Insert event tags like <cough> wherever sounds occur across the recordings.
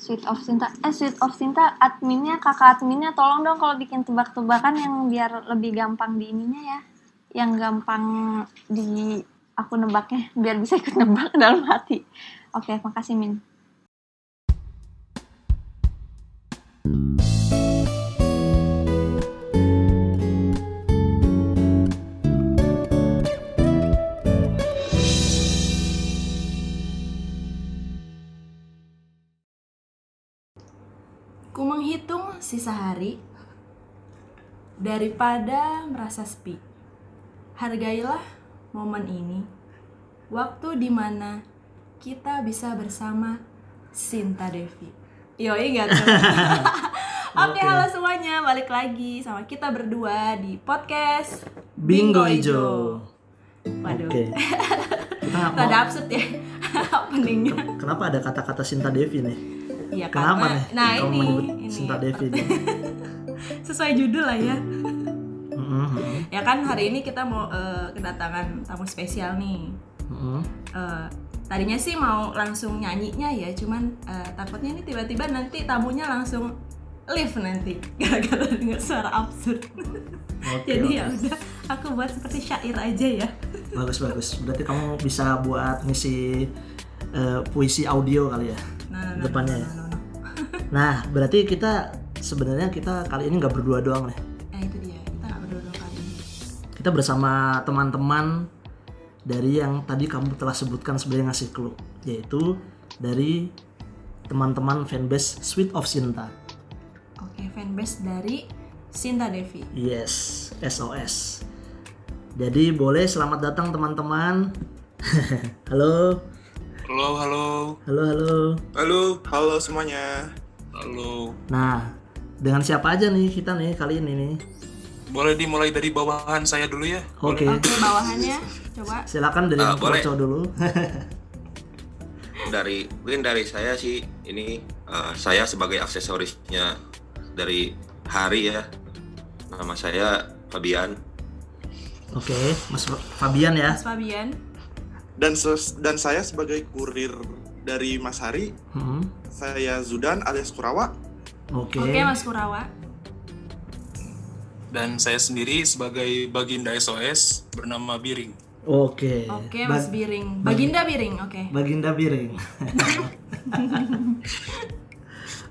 Sweet of Sinta. Eh, Sweet of Sinta adminnya, kakak adminnya tolong dong kalau bikin tebak-tebakan yang biar lebih gampang di ininya ya. Yang gampang di aku nebaknya, biar bisa ikut nebak <laughs> dalam hati. Oke, makasih Min. Sisa hari daripada merasa sepi. Hargailah momen ini, waktu di mana kita bisa bersama Sinta Devi. Yoi gak tuh? <laughs> Oke, Oke. halo semuanya, balik lagi sama kita berdua di podcast Bingo Ijo. Waduh, Oke. <laughs> Kita mau. absurd ya <laughs> openingnya. Kenapa ada kata-kata Sinta Devi nih? Iya, Kenapa karena- nih? Nah kamu ini, ini Sinta Devi? <laughs> sesuai judul lah ya. Mhm, Ya kan hari ini kita mau eh, kedatangan tamu spesial nih. mhm. Eh, tadinya sih mau langsung nyanyinya ya, cuman eh, takutnya nih tiba-tiba nanti tamunya langsung live nanti <laughs> gara-gara dengar suara absurd. Oke, <laughs> Jadi oke. ya udah, aku buat seperti syair aja ya. Bagus bagus. Berarti kamu bisa buat ngisi eh, puisi audio kali ya Nah, nah, nah, depannya. nah, ya? nah, nah, nah. Nah, berarti kita sebenarnya kita kali ini nggak berdua doang nih. Nah itu dia, kita nggak berdua kali ini. Kita bersama teman-teman dari yang tadi kamu telah sebutkan sebagai ngasih clue, yaitu dari teman-teman fanbase Sweet of Sinta. Oke, fanbase dari Sinta Devi. Yes, SOS. Jadi boleh selamat datang teman-teman. <laughs> halo, Halo, halo. halo, halo. Halo, halo semuanya. Halo. Nah, dengan siapa aja nih kita nih kali ini nih? Boleh dimulai dari bawahan saya dulu ya? Oke, Oke, bawahannya coba. silakan dari yang boleh. Dulu. <laughs> dari mungkin dari saya sih ini eh, saya sebagai aksesorisnya dari hari ya nama saya Fabian Oke, Mas Fabian ya. Mas Fabian. Dan ses- dan saya sebagai kurir dari Mas Hari, Hmm, saya Zudan alias Kurawa. Oke. Oke, Mas Kurawa. Dan saya sendiri sebagai Baginda SOS bernama Biring. Oke. Oke, Mas Ba- Biring. Baginda Biring, oke. Baginda Biring. <laughs>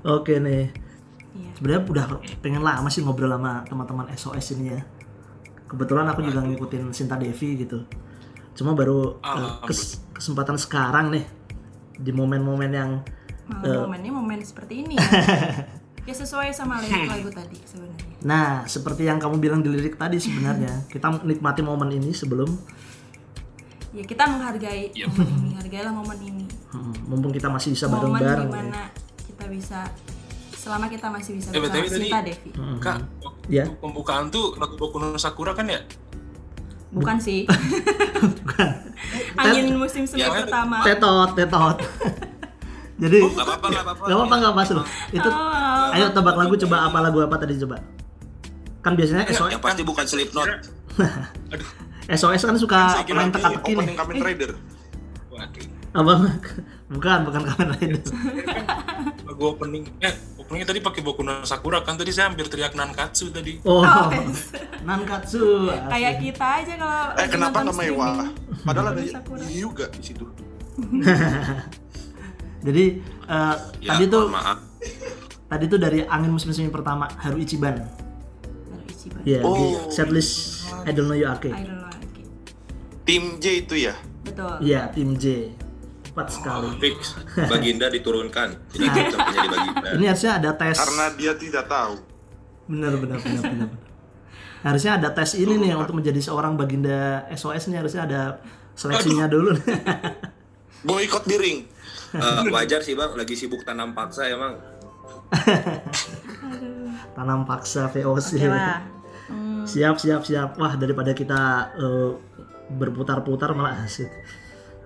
Oke nih. Iya. Sebenarnya udah pengen lama sih ngobrol sama teman-teman SOS ini ya. Kebetulan aku juga ngikutin Sinta Devi gitu. Cuma baru eh, kes- kesempatan sekarang nih di momen-momen yang Malah momennya momen seperti ini. <laughs> ya sesuai sama lirik lagu tadi sebenarnya. Nah, seperti yang kamu bilang di lirik tadi sebenarnya, <laughs> kita nikmati momen ini sebelum Ya kita menghargai momen ini, hargailah momen ini. hmm, mumpung kita masih bisa Momen bareng-bareng. ya. di mana kita bisa selama kita masih bisa Eh, bersama Sinta Devi. Kak, Ya. pembukaan tuh lagu Boku no Sakura kan ya? Bukan sih. <laughs> <laughs> Angin musim semi Ya, pertama. Tetot, tetot. <laughs> Jadi nggak apa-apa nggak apa-apa Gak apa-apa. Itu Oh, ayo tebak lagu coba apa lagu apa tadi coba. Kan biasanya SOS, yang pasti bukan Slipknot SOS kan suka main ini teka-teki nih. opening Kamen Rider. Waduh. Apa? Bukan, bukan Kamen Rider. Lagu opening, openingnya tadi pakai Boku no Sakura kan tadi saya hampir teriak Nankatsu tadi. Oh, Oh, <laughs> Nankatsu. kayak kita aja kalau Eh kenapa namanya streaming. Padahal ada Sakura. Hyuga di situ. <laughs> Jadi eh, ya tadi tuh maaf tadi tuh dari angin musim semi pertama Haru Ichiban. Ichiban. Iya, di Oh. setlist I don't know you Ake. I don't know. oke. Tim J itu ya. Betul. Iya, tim J. Tepat sekali. fix Baginda diturunkan jadi kita menjadi Baginda Ini harusnya ada tes. Karena dia tidak tahu. Bener bener bener. bener. Harusnya ada tes ini nih untuk menjadi seorang baginda SOS nih harusnya ada seleksinya dulu. Boykot Biring. Eh, wajar sih bang lagi sibuk tanam paksa emang <laughs> Tanam paksa VOC. Oke lah. Hmm, Siap siap siap. Wah daripada kita eh, berputar-putar malah asik.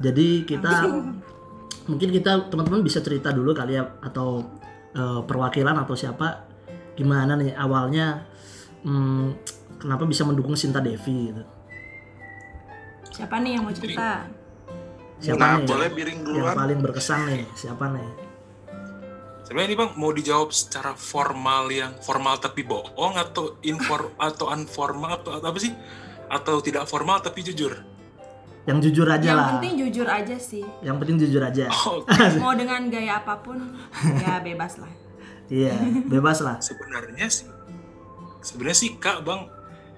Jadi kita mungkin kita teman-teman bisa cerita dulu kali ya atau eh, perwakilan atau siapa gimana nih awalnya hmm, kenapa bisa mendukung Sinta Devi gitu. siapa nih yang mau cerita? Siapa Nah, nih? boleh Biring yang duluan. paling berkesan nih siapa nih sebenarnya ini bang mau dijawab secara formal yang formal tapi bohong atau infor atau unformal atau, atau apa sih atau tidak formal tapi jujur Yang jujur aja yang lah. penting jujur aja sih Yang penting jujur aja. oh, <laughs> mau dengan gaya apa pun ya bebas lah Iya, bebas lah. sebenarnya sih sebenarnya sih kak bang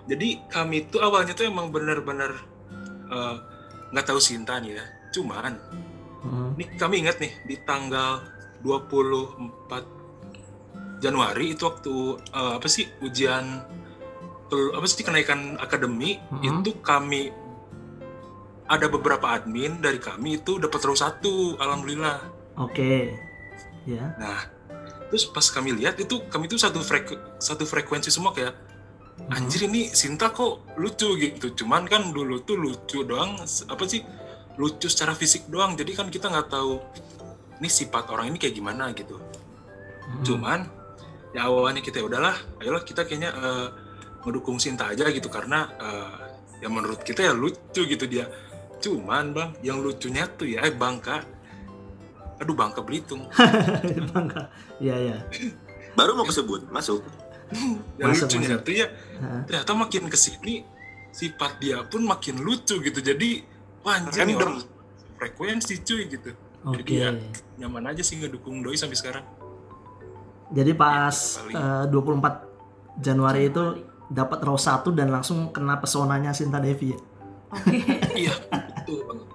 jadi kami itu awalnya tuh emang benar-benar eh, nggak tahu Sinta nih ya cuman Hmm. ini kami ingat nih di tanggal 24 Januari itu waktu eh, apa sih ujian apa sih kenaikan akademi Mhm. itu kami ada beberapa admin dari kami itu dapat row satu alhamdulillah Oke. Ya. Nah, terus pas kami lihat itu kami tuh satu freku- satu frekuensi semua kayak Mhm. anjir ini Sinta kok lucu gitu. Cuman kan dulu tuh lucu doang apa sih? Lucu secara fisik doang. Jadi kan kita nggak tahu ini sifat orang ini kayak gimana gitu. Hmm. Cuman ya awalnya kita ya udahlah, ayolah kita kayaknya eh, ngedukung Sinta aja gitu karena eh, ya menurut kita ya lucu gitu dia. Cuman bang, yang lucunya tuh ya eh, Bangka, aduh Bangka Belitung. <laughs> Bangka. Iya, iya. Baru mau kesebut, masuk. <laughs> yang Masuk, lucunya masuk. tuh ya Hah. ternyata makin ke sini sifat dia pun makin lucu gitu jadi Random. orang frekuensi cuy gitu jadi Oke. ya nyaman aja sih ngedukung doi sampai sekarang Jadi pas Kali. eh, 24 Januari itu dapat row 1 dan langsung kena pesonanya Sinta Devi ya. Oke. <laughs> Iya betul banget.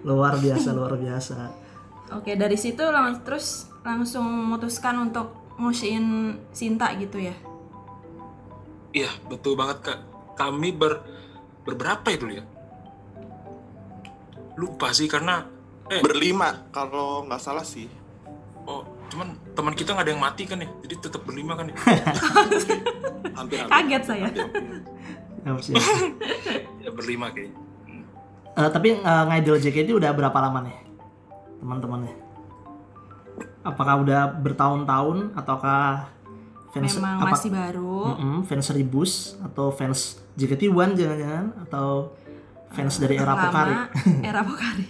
Luar biasa, luar biasa. oke dari situ lang terus langsung memutuskan untuk ngosiin Sinta gitu ya? Iya betul banget kak. Kami ber berberapa ya dulu ya? Lupa sih karena eh Berlima kalau nggak salah sih. oh cuman teman kita nggak ada yang mati kan ya? Jadi tetap berlima kan ya? <laughs> Hampir kaget saya. Ya, siap. <laughs> ya berlima kayaknya Eh, tapi eh, ngidol JKT udah berapa lama nih teman-temannya? Apakah udah bertahun-tahun ataukah fans memang apa- masih baru Mm-mm, fans Ribus atau fans JKT1 jangan-jangan atau fans dari era Pokari? <laughs> era <laughs> Pokari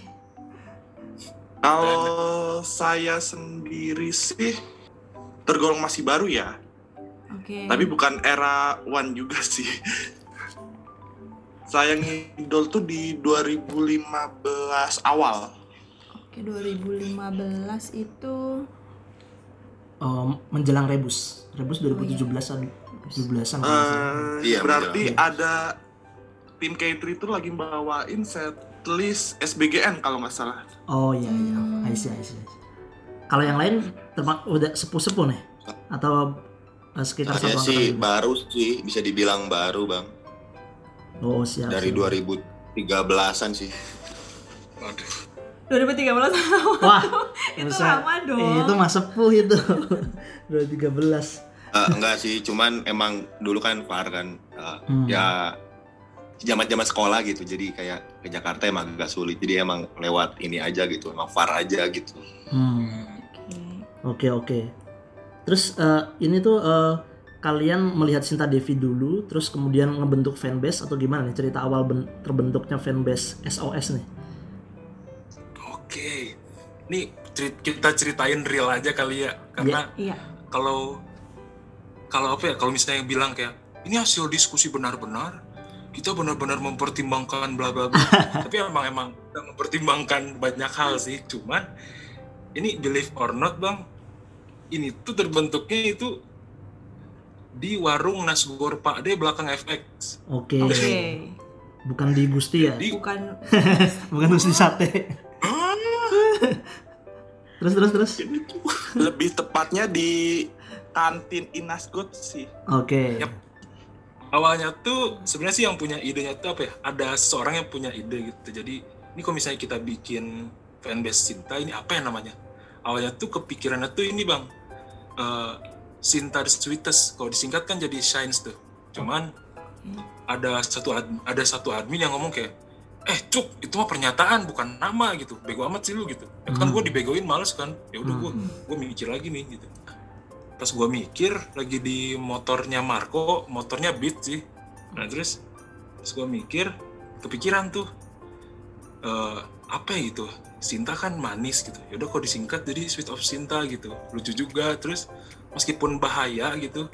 Kalau saya sendiri sih tergolong masih baru ya, oke tapi bukan era One juga sih. Saya ngidol tuh di 2015 awal. oke 2015 itu Oh, menjelang Rebus. Rebus 2017-an. 17-an. kalau nggak salah. Eh, Iya, berarti menjelang. ada tim K3 itu lagi bawain setlist SBGN kalau nggak salah. Oh iya iya, Hmm. I see, I see. Kalau yang lain termak udah sepuh-sepuh nih atau eh, sekitar Saya satu sih baru sih, bisa dibilang baru bang. Oh siap. Dari siap. 2013an sih. waduh 2013 Wah, <laughs> itu bisa- lama dong eh, itu mah sepuh itu. <laughs> 2013. Eh, enggak sih, cuman emang dulu kan Far kan, eh, Hmm. ya zaman zaman sekolah gitu, jadi kayak ke Jakarta emang agak sulit, jadi emang lewat ini aja gitu, emang Far aja gitu. Hmm. Oke. Oke oke. Terus eh, ini tuh eh, kalian melihat Sinta Devi dulu, terus kemudian ngebentuk fanbase atau gimana nih cerita awal ben- terbentuknya fanbase SOS nih? Oke, nih cerit- kita ceritain real aja kali ya, karena Iya. kalau kalau apa ya, kalau misalnya bilang kayak ini hasil diskusi benar-benar, kita benar-benar mempertimbangkan bla bla bla, <laughs> tapi emang emang kita mempertimbangkan banyak hal sih, cuman ini believe or not bang, ini tuh terbentuknya itu di warung Nasgor Pak D belakang FX. Oke. Oke. Bukan di Gusti ya? Jadi Bukan <laughs> Bukan Gusti Sate. terus terus terus. Lebih tepatnya di kantin Inasgot sih. Oke. Yap. awalnya tuh sebenarnya sih yang punya idenya tuh apa ya? Ada seseorang yang punya ide gitu. Jadi ini kalau misalnya kita bikin fanbase Sinta ini apa ya namanya? Awalnya tuh kepikirannya tuh ini bang, eh, Sinta the Sweetest. Kalau disingkat kan jadi Shines tuh. Cuman ada satu ad- ada satu admin yang ngomong kayak, eh cuk itu mah pernyataan bukan nama gitu. Bego amat sih lu gitu. Ya kan Hmm. gue dibegoin males kan. Ya udah gue Hmm. gue mikir lagi nih gitu pas gue mikir lagi di motornya Marco motornya Beat sih nah terus pas gue mikir kepikiran tuh eh, apa ya gitu Sinta kan manis gitu yaudah kok disingkat jadi Sweet of Sinta gitu lucu juga terus meskipun bahaya gitu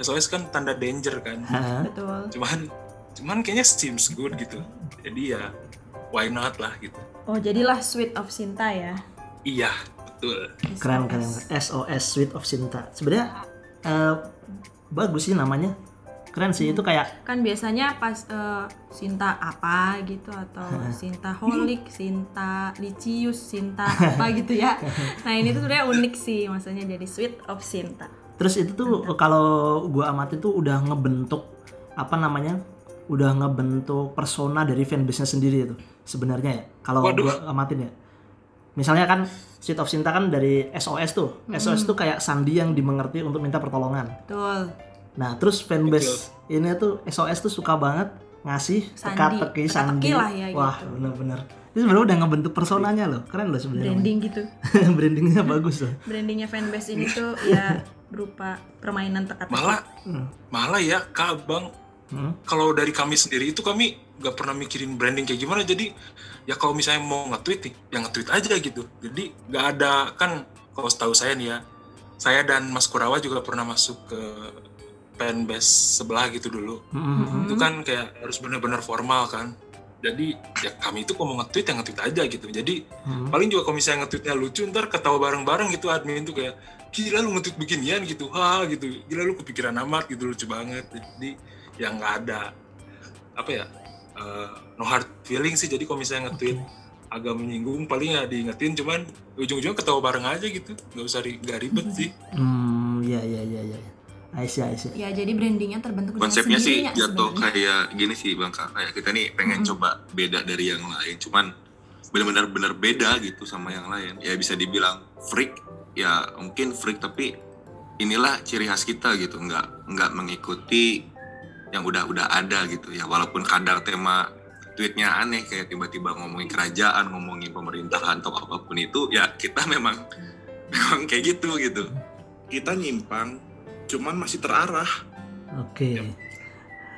SOS kan tanda danger kan. Betul. Cuman cuman kayaknya seems good gitu. Jadi ya why not lah gitu. Oh jadilah sweet of Sinta ya? Iya betul. Keren keren. SOS Sweet of Sinta. Sebenarnya eh, bagus sih namanya keren sih itu kayak kan biasanya pas eh, Sinta apa gitu atau <laughs> Sinta holik, Sinta licius, Sinta apa <laughs> gitu ya. Nah ini tuh sebenarnya unik sih, maksudnya jadi sweet of Sinta. terus itu tuh kalau gua amati tuh udah ngebentuk apa namanya udah ngebentuk persona dari fanbase-nya sendiri itu sebenarnya ya kalau gua amatin ya misalnya kan Sweet of Sinta kan dari SOS tuh SOS tuh kayak sandi yang dimengerti untuk minta pertolongan Betul. Nah, terus fanbase ini tuh SOS tuh suka banget ngasih Sandi. teka-teki sandi. lah ya, Wah, gitu. bener-bener. Itu sebenarnya udah ngebentuk personanya loh. Keren loh sebenarnya. Branding gitu. <laughs> Brandingnya bagus loh. Brandingnya fanbase ini tuh ya berupa permainan teka-teki. malah Hmm. malah ya kak bang Hmm. kalau dari kami sendiri itu kami nggak pernah mikirin branding kayak gimana jadi ya kalau misalnya mau nge-tweet nih ya nge-tweet aja gitu jadi nggak ada kan kalau setahu saya nih ya saya dan Mas Kurawa juga pernah masuk ke fanbase sebelah gitu dulu. Hmm. itu kan kayak harus benar-benar formal kan. Jadi ya kami itu kalau mau nge-tweet ya nge-tweet aja gitu. Jadi Hmm. paling juga kalau misalnya nge-tweetnya lucu ntar ketawa bareng-bareng gitu admin tuh kayak gila lu nge-tweet beginian gitu ha gitu. Gila lu kepikiran amat gitu lucu banget. Jadi ya nggak ada apa ya eh, no hard feeling sih. Jadi kalau misalnya nge-tweet agak menyinggung paling ya diingetin cuman ujung-ujungnya ketawa bareng aja gitu. Nggak usah ri- nggak ribet sih. Hmm, ya ya ya ya. I see, I see. Ya jadi brandingnya terbentuk konsepnya sih jatuh kayak gini sih bang Kak. kayak kita nih pengen coba beda dari yang lain. Cuman benar-benar benar beda gitu sama yang lain. Ya bisa dibilang freak ya mungkin freak tapi inilah ciri khas kita gitu. Nggak nggak mengikuti yang udah-udah ada gitu. Ya walaupun kadang tema tweetnya aneh kayak tiba-tiba ngomongin kerajaan ngomongin pemerintahan atau apa pun itu ya kita memang <laughs> memang kayak gitu gitu. Kita nyimpang, cuman masih terarah. Oke.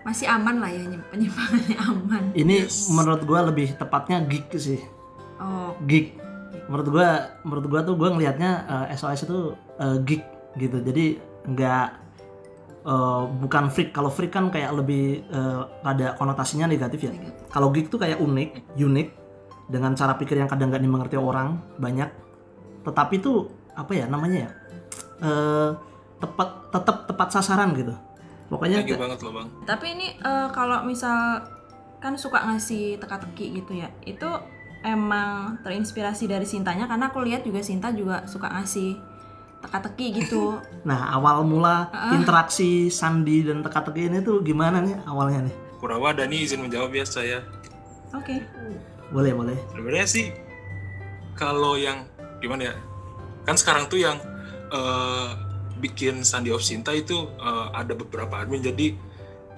Masih aman lah ya nyim- penyimpangannya aman. Ini Yes. menurut gua lebih tepatnya geek sih. Oh, Geek. Menurut gua menurut gua tuh gua ngelihatnya eh, SOS itu eh, geek gitu. Jadi nggak eh, bukan freak. Kalau freak kan kayak lebih eh, ada konotasinya negatif ya. negatif. Kalau geek tuh kayak unik, unik dengan cara pikir yang kadang nggak dimengerti orang banyak. Tetapi tuh apa ya namanya ya? Eh, tepat tetap tepat sasaran gitu. Pokoknya thank you banget loh bang Tapi ini eh, kalau misal kan suka ngasih teka-teki gitu ya, itu emang terinspirasi dari Sintanya karena aku lihat juga Sinta juga suka ngasih teka-teki gitu. <laughs> Nah, awal mula interaksi sandi dan teka-teki ini tuh gimana nih awalnya nih? Kurawa Dani izin menjawab ya saya Oke. Boleh, boleh. sebenarnya sih kalau yang gimana ya kan sekarang tuh yang eh, bikin Sandi of Sinta itu eh, ada beberapa admin. Jadi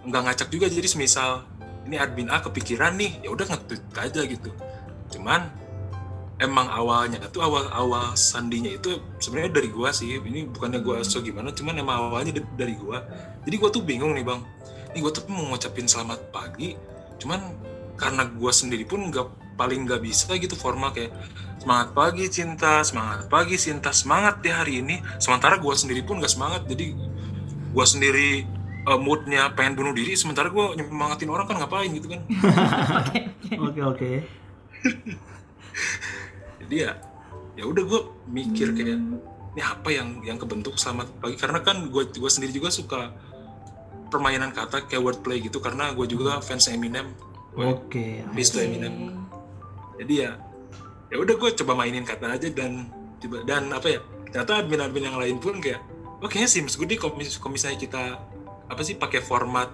nggak ngacak juga. Jadi semisal ini admin A kepikiran nih ya udah nge-tweet aja gitu. Cuman emang awalnya tuh awal awal sandinya itu sebenarnya dari gua sih. Ini bukannya gua so gimana cuman emang awalnya da- dari gua. Jadi gua tuh bingung nih bang. Ini gua tuh mau ngucapin selamat pagi cuman karena gua sendiri pun nggak paling nggak bisa gitu formal kayak semangat pagi cinta. Semangat pagi cinta. Semangat di hari ini. Sementara gua sendiri pun nggak semangat. Jadi gua sendiri eh, moodnya pengen bunuh diri. Sementara gua nyemangatin orang kan ngapain gitu kan. <laughs> Oke, oke. <laughs> jadi ya ya udah gue mikir kayak ini apa yang yang kebentuk selamat pagi? Karena kan gue gua sendiri juga suka permainan kata kayak wordplay gitu. Karena gue juga fans Eminem. Gue Oke. Peace to Eminem. Jadi ya ya udah gue coba mainin kata aja dan coba dan apa ya ternyata admin-admin yang lain pun kayak oh kayaknya seems good nih kalau mis- kalau misalnya kita apa sih pakai format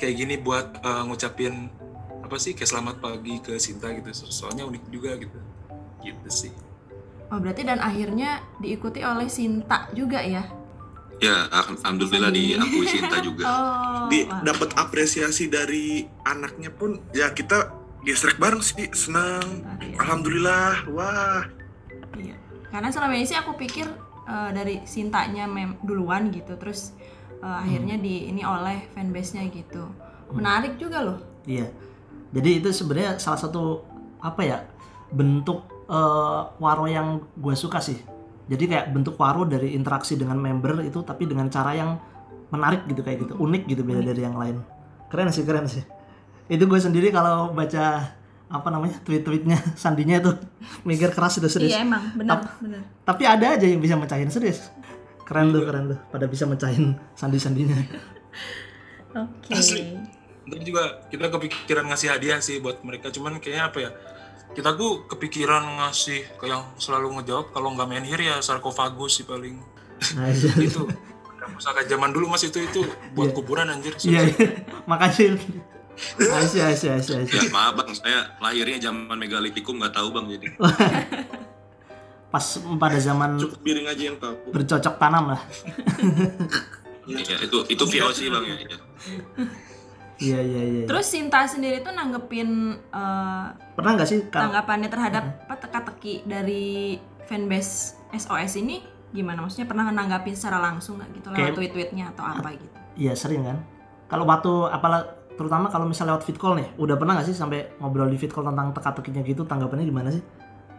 kayak gini buat eh, ngucapin apa sih kayak selamat pagi ke Sinta gitu. So- soalnya unik juga gitu. Gitu sih. Oh berarti dan akhirnya diikuti oleh Sinta juga ya? ya alhamdulillah diakui Sinta juga. <laughs> Oh. Di dapat apresiasi dari anaknya pun ya kita gesrek bareng sih senang. Biasa. Alhamdulillah. Wah. Iya. Karena selama ini sih aku pikir eh, dari Sintanya mem duluan gitu, terus eh, akhirnya di ini oleh fanbase-nya gitu. Menarik juga loh. Iya. Jadi itu sebenarnya salah satu apa ya? bentuk eh, waro yang gue suka sih jadi kayak bentuk waro dari interaksi dengan member itu tapi dengan cara yang menarik gitu kayak gitu unik gitu beda dari yang lain keren sih keren sih itu gue sendiri kalau baca apa namanya tweet-tweetnya <laughs> sandinya tuh mikir keras itu serius. Iya emang. Benar Tap- benar. tapi ada aja yang bisa mecahin serius. Keren tuh keren tuh. Pada bisa mecahin sandi-sandinya. <laughs> Oke. Asli. Ntar juga kita kepikiran ngasih hadiah sih buat mereka. Cuman kayaknya apa ya kita tuh kepikiran ngasih ke yang selalu ngejawab. Kalau nggak menhir ya sarkofagus sih paling. Nah, iya. Itu. Pusaka zaman dulu mas itu itu buat kuburan anjir. Iya iya. makasih Aisyah Aisyah Aisyah Aisyah Ya maaf bang, saya lahirnya zaman megalitikum nggak tahu bang jadi. <laughs> pas pada zaman Cukup piring aja yang tahu. bercocok tanam lah Iya itu itu VOC bang ya. Iya. iya iya iya Terus Sinta sendiri tuh nanggepin eh, pernah nggak sih tanggapannya terhadap apa teka-teki dari fanbase SOS ini gimana? Maksudnya pernah nanggapin secara langsung nggak gitu lewat Kayak- tweet-tweetnya atau apa gitu? Iya sering kan. Kalau waktu apalah terutama kalau misalnya lewat fit call nih, udah pernah nggak sih sampai ngobrol di fit call tentang teka-tekinya gitu? Tanggapannya gimana sih,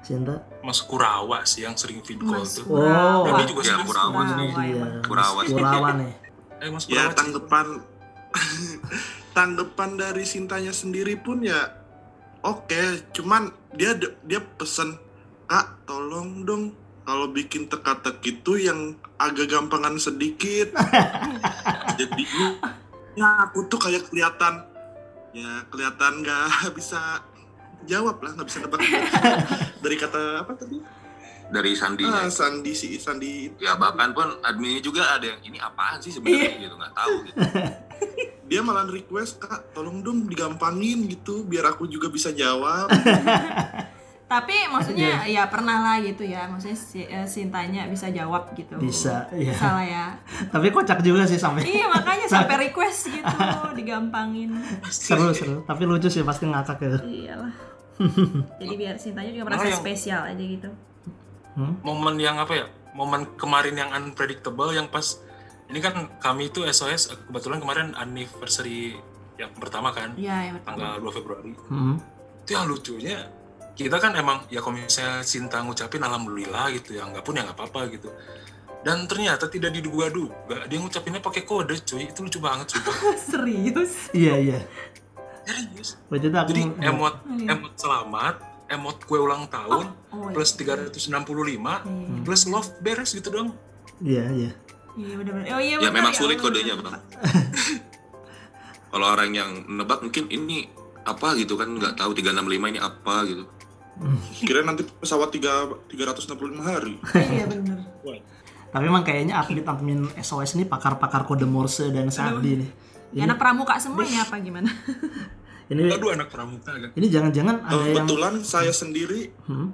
Sinta? mas Kurawa sih yang sering feed call Mas tuh Oh, Tapi juga Ya sering Kurawa Kurawa, sih. Iya, Kurawa. Kurawa nih. <laughs> eh mas Ya Kurawa tanggapan <laughs> tanggapan dari Sintanya sendiri pun ya oke, cuman dia dia pesen kak tolong dong kalau bikin teka-teki itu yang agak gampangan sedikit. <laughs> Jadi ya aku tuh kayak kelihatan ya kelihatan nggak <laughs> bisa jawab lah nggak bisa nebak. <laughs> Dari kata apa tadi? Dari Sandinya. ah, Sandi si Sandi. Ya bahkan pun adminnya juga ada yang ini apaan sih sebenarnya? Gitu nggak tahu gitu. <laughs> dia malah request kak tolong dong digampangin gitu biar aku juga bisa jawab Tapi maksudnya ya pernah lah gitu ya. Maksudnya si, eh, Sintanya bisa jawab gitu. Bisa, iya. Bisa lah ya. <laughs> Tapi kocak juga sih sampai iya makanya sampai <laughs> request gitu digampangin. seru seru. Tapi lucu sih pasti ngakak ya. Iyalah. <laughs> Jadi biar Sintanya juga merasa yang- spesial aja gitu. Hmm? momen yang apa ya momen kemarin yang unpredictable yang pas ini kan kami itu SOS kebetulan kemarin anniversary yang pertama kan Iya, ya betul. tanggal 2 Februari Hmm. itu yang lucunya kita kan emang ya kalau misalnya Sinta ngucapin alhamdulillah gitu ya nggak pun ya nggak apa-apa gitu dan ternyata tidak diduga-duga dia ngucapinnya pakai kode cuy itu lucu banget sumpah <laughs> Serius. Iya iya. serius aku jadi emot emot selamat emot kue ulang tahun Oh, iya. plus 365 Iya. plus love beres gitu dong Iya iya. Iya benar-benar. Oh iya Ya memang ya sulit kodenya bang. Kalau orang yang nebak mungkin ini apa gitu kan nggak tahu 365 ini apa gitu. Kira nanti pesawat tiga 365 hari Iya benar. Tapi emang kayaknya atlet admin SOS ini pakar-pakar kode Morse dan Sandi nih. Ya anak pramuka semuanya apa gimana? <laughs> Ini aduh anak pramuka kan ini jangan-jangan ada yang kebetulan saya sendiri Hmm?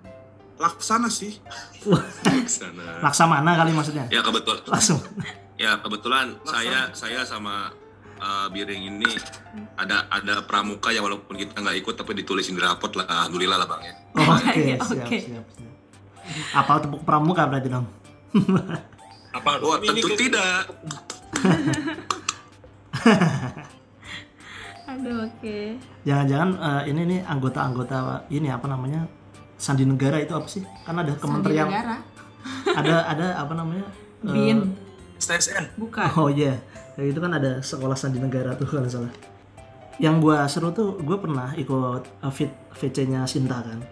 laksana sih Sana. Laksamana kali maksudnya. Ya kebetulan Langsung. ya kebetulan saya saya sama uh, Biring ini ada ada pramuka ya walaupun kita nggak ikut tapi ditulisin di rapot lah alhamdulillah lah bang ya. Oh, Oke, Iya, siap, oke. siap, siap. Apa tepuk pramuka berarti dong? <laughs> apa Oh tentu ini- tidak. <laughs> Aduh oke. Jangan-jangan eh, ini nih anggota-anggota ini apa namanya? Sandi negara itu apa sih? Kan ada Sandi kementerian negara. ada ada apa namanya? Bin. STSN Bukan. Oh iya, kayak itu kan ada sekolah sandi negara tuh kalau nggak salah. Yang gua seru tuh, gue pernah ikut uh, fit VC-nya Sinta kan.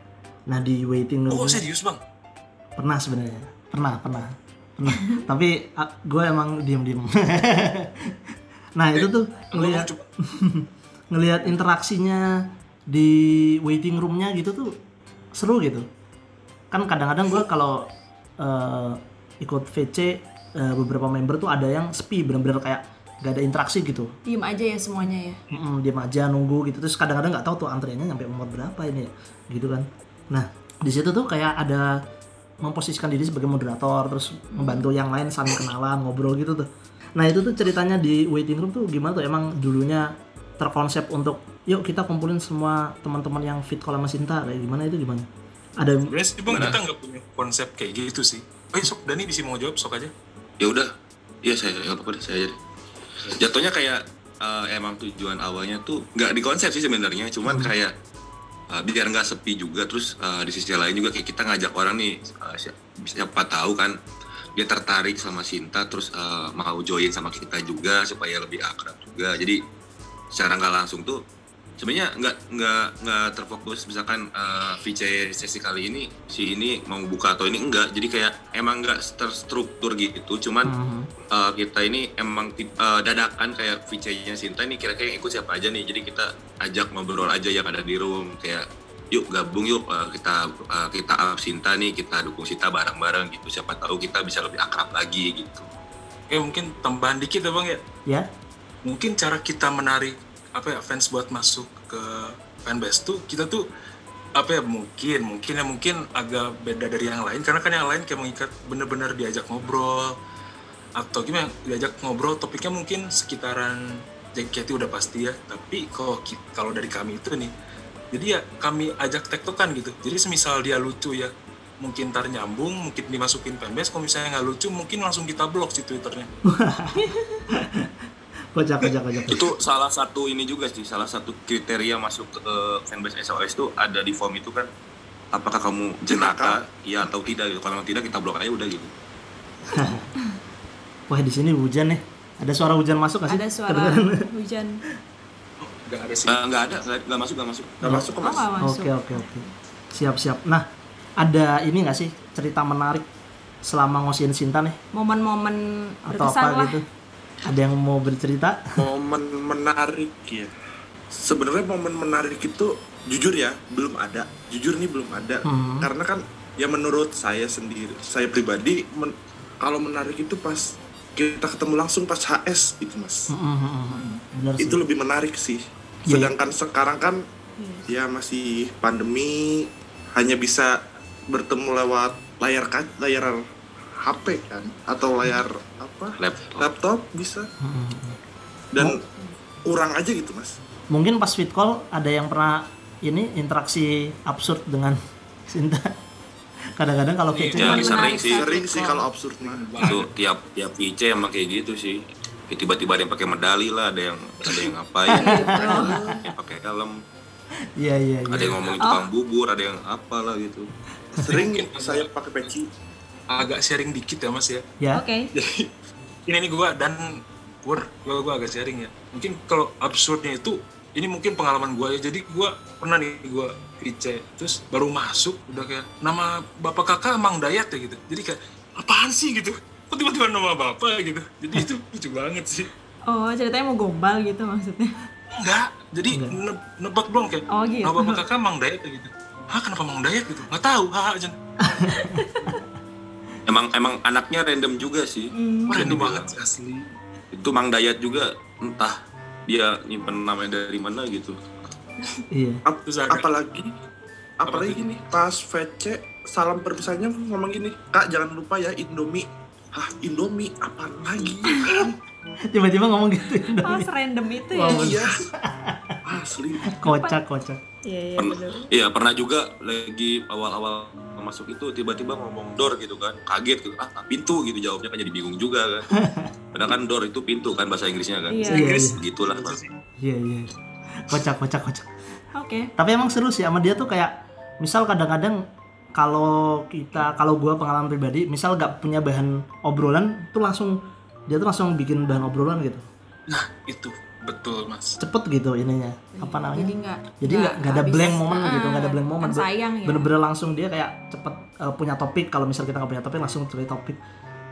Nah di waiting room oh serius bang pernah sebenarnya, pernah pernah pernah. <laughs> Tapi gue emang diem-diem. <laughs> nah itu tuh Ngomong ngelihat <laughs> ngelihat interaksinya di waiting roomnya gitu tuh seru gitu. Kan kadang-kadang gue kalau uh, ikut VC uh, beberapa member tuh ada yang sepi bener-bener kayak gak ada interaksi gitu. Diem aja ya semuanya ya. Mm, diam aja nunggu gitu. Terus kadang-kadang nggak tahu tuh antriannya sampai umur berapa ini ya gitu kan. Nah di situ tuh kayak ada memposisikan diri sebagai moderator terus membantu yang lain saling kenalan ngobrol gitu tuh. Nah itu tuh ceritanya di waiting room tuh gimana tuh? Emang dulunya terkonsep untuk yuk kita kumpulin semua teman-teman yang fit kalau sama Sinta kayak gimana itu gimana? Ada sebenarnya sih bang kita nggak punya konsep kayak gitu sih. Oh iya, sok Dani bisa mau jawab sok aja Ya udah. Iya saya nggak apa-apa deh saya aja. deh. Jatuhnya kayak uh, emang tujuan awalnya tuh nggak di konsep sih sebenarnya, cuman kayak uh, biar nggak sepi juga terus uh, di sisi lain juga kayak kita ngajak orang nih uh, si- siapa tahu kan dia tertarik sama Sinta terus uh, mau join sama kita juga supaya lebih akrab juga jadi secara nggak langsung tuh sebenarnya nggak nggak nggak terfokus misalkan uh, VC sesi kali ini si ini mau buka atau ini enggak jadi kayak emang nggak terstruktur gitu cuman Mhm. uh, kita ini emang uh, dadakan kayak VC-nya Sinta ini kira-kira yang ikut siapa aja nih jadi kita ajak ngobrol aja yang ada di room kayak yuk gabung yuk uh, kita uh, kita up Sinta nih kita dukung Sinta bareng-bareng gitu siapa tahu kita bisa lebih akrab lagi gitu Eh mungkin tambahan dikit ya bang ya. Ya. Mungkin cara kita menarik apa ya fans buat masuk ke fanbase tuh kita tuh apa ya mungkin mungkin ya mungkin agak beda dari yang lain. Karena kan yang lain kayak mengikat bener-bener diajak ngobrol atau gimana diajak ngobrol topiknya mungkin sekitaran JKT udah pasti ya. Tapi kalau kalau dari kami itu nih jadi ya kami ajak tektokan gitu. Jadi semisal dia lucu ya mungkin ntar nyambung mungkin dimasukin fanbase kalau misalnya nggak lucu mungkin langsung kita blok si twitternya <laughs> Kocak, kocak, kocak. itu salah satu ini juga sih salah satu kriteria masuk ke uh, fanbase SOS itu ada di form itu kan apakah kamu jenaka iya atau tidak gitu kalau tidak kita blok aja udah gitu <laughs> Wah di sini hujan nih. Ada suara hujan masuk nggak sih? Ada suara Kedengeran? hujan. nggak ada sih Uh, nggak ada nggak masuk nggak masuk Nggak masuk ke Oh, masuk. Oke oke oke. Siap siap. Nah ada ini nggak sih cerita menarik selama ngosin Sinta nih Momen-momen atau berkesan apa lah. gitu? Ada yang mau bercerita? momen menarik ya sebenarnya momen menarik itu jujur ya belum ada jujur nih belum ada Hmm. karena kan ya menurut saya sendiri saya pribadi men- kalau menarik itu pas kita ketemu langsung pas HS itu mas Mm, mm, mm, mm. Bener sih. itu lebih menarik sih Iya, sedangkan sekarang kan ya masih pandemi hanya bisa bertemu lewat layar layar HP kan? Atau layar apa? Laptop. Laptop bisa. Mm, mm, mm. dan kurang aja gitu mas. Mungkin pas fit call ada yang pernah ini interaksi absurd dengan <laughs> Sinta. Kadang-kadang kalau Iya, VC ya sering sih. Sering sih kalau absurd mah itu tiap tiap VC emang kayak gitu sih. Kayak tiba-tiba ada yang pakai medali lah ada yang ada yang ngapain. Ada <laughs> yang pakai helm. Iya iya ada iya. yang ngomongin tukang bubur ada yang apalah gitu. Sering saya pakai peci agak sharing dikit ya mas ya. Ya. Oke. jadi ini nih gue dan gue gue agak sharing ya. Mungkin kalau absurdnya itu ini mungkin pengalaman gue ya jadi gue pernah nih gue VC terus baru masuk udah kayak nama bapak kakak Mang Dayat ya gitu. Jadi kayak apaan sih? gitu. Kok tiba-tiba nama bapak gitu. Jadi itu <laughs> lucu banget sih. Oh, ceritanya mau gombal gitu maksudnya. enggak. Jadi ne- nebak doang kayak Oh, gitu. nama bapak kakak Mang Dayat ya gitu. Hah kenapa Mang Dayat? gitu. Nggak tahu. Haha aja <laughs> emang emang anaknya random juga sih Hmm. random banget asli itu Mang Dayat juga entah dia nyimpen namanya dari mana gitu Iya. Ap- apalagi apalagi gini pas VC salam perpisahannya ngomong gini kak jangan lupa ya Indomie Hah Indomie apa lagi <laughs> Tiba-tiba ngomong gitu. Oh, serandom itu ya. Wah, iya <laughs> asli Kocak kocak. Iya, iya bener. iya pernah juga lagi awal-awal masuk itu tiba-tiba ngomong door gitu kan kaget gitu ah pintu gitu jawabnya kan jadi bingung juga kan <laughs> padahal kan door itu pintu kan bahasa Inggrisnya kan Iya. Iya, Inggris iya. gitulah Iya iya. Kocak kocak kocak. Oke. Tapi emang seru sih sama dia tuh kayak misal kadang-kadang kalau kita kalau gua pengalaman pribadi misal gak punya bahan obrolan tuh langsung dia tuh langsung bikin bahan obrolan gitu nah itu betul mas. Cepet gitu ininya. Apa namanya? Jadi nggak jadi nggak nggak ada blank momen Ah, gitu nggak ada blank momen kan sayang ya. bener-bener langsung dia kayak cepet eh, punya topik. Kalau misal kita nggak punya topik langsung cari topik.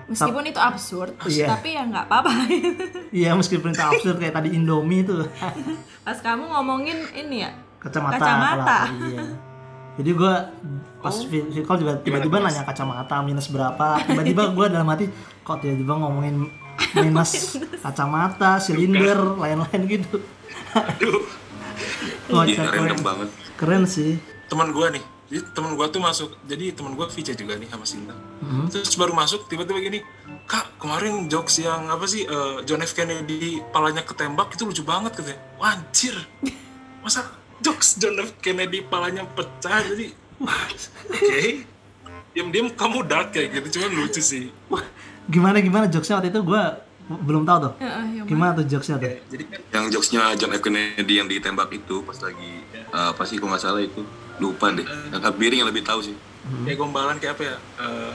Meskipun itu absurd, Iya. tapi ya nggak apa-apa. <laughs> iya meskipun itu absurd kayak tadi Indomie tuh <laughs> Pas kamu ngomongin ini ya, kacamata, Kacamata. kelapa, iya. Jadi gua pas video call juga tiba-tiba nanya kacamata minus berapa. Tiba-tiba gua dalam hati kok tiba-tiba ngomongin minus kacamata silinder lain-lain gitu. Aduh. Kocak, <laughs> iya random keren. banget. Keren sih. Teman gue nih jadi teman gue tuh masuk jadi teman gue VC juga nih sama Sinta. Mhm. terus baru masuk tiba-tiba gini kak kemarin jokes yang apa sih eh, John F. Kennedy palanya ketembak itu lucu banget katanya. Wanjir <laughs> masa jokes John F. Kennedy palanya pecah jadi oke. Diam-diam kamu dark kayak gitu cuman lucu sih gimana gimana? Jokesnya waktu itu gua belum tahu tuh. Heeh, yang gimana tuh jokesnya tuh? Jadi kan Yang jokesnya John F. Kennedy yang ditembak itu pas lagi eh, apa sih kok nggak salah itu? Lupa deh. Yang Kak Biring yang lebih tahu sih. kayak gombalan kayak apa ya? Eh,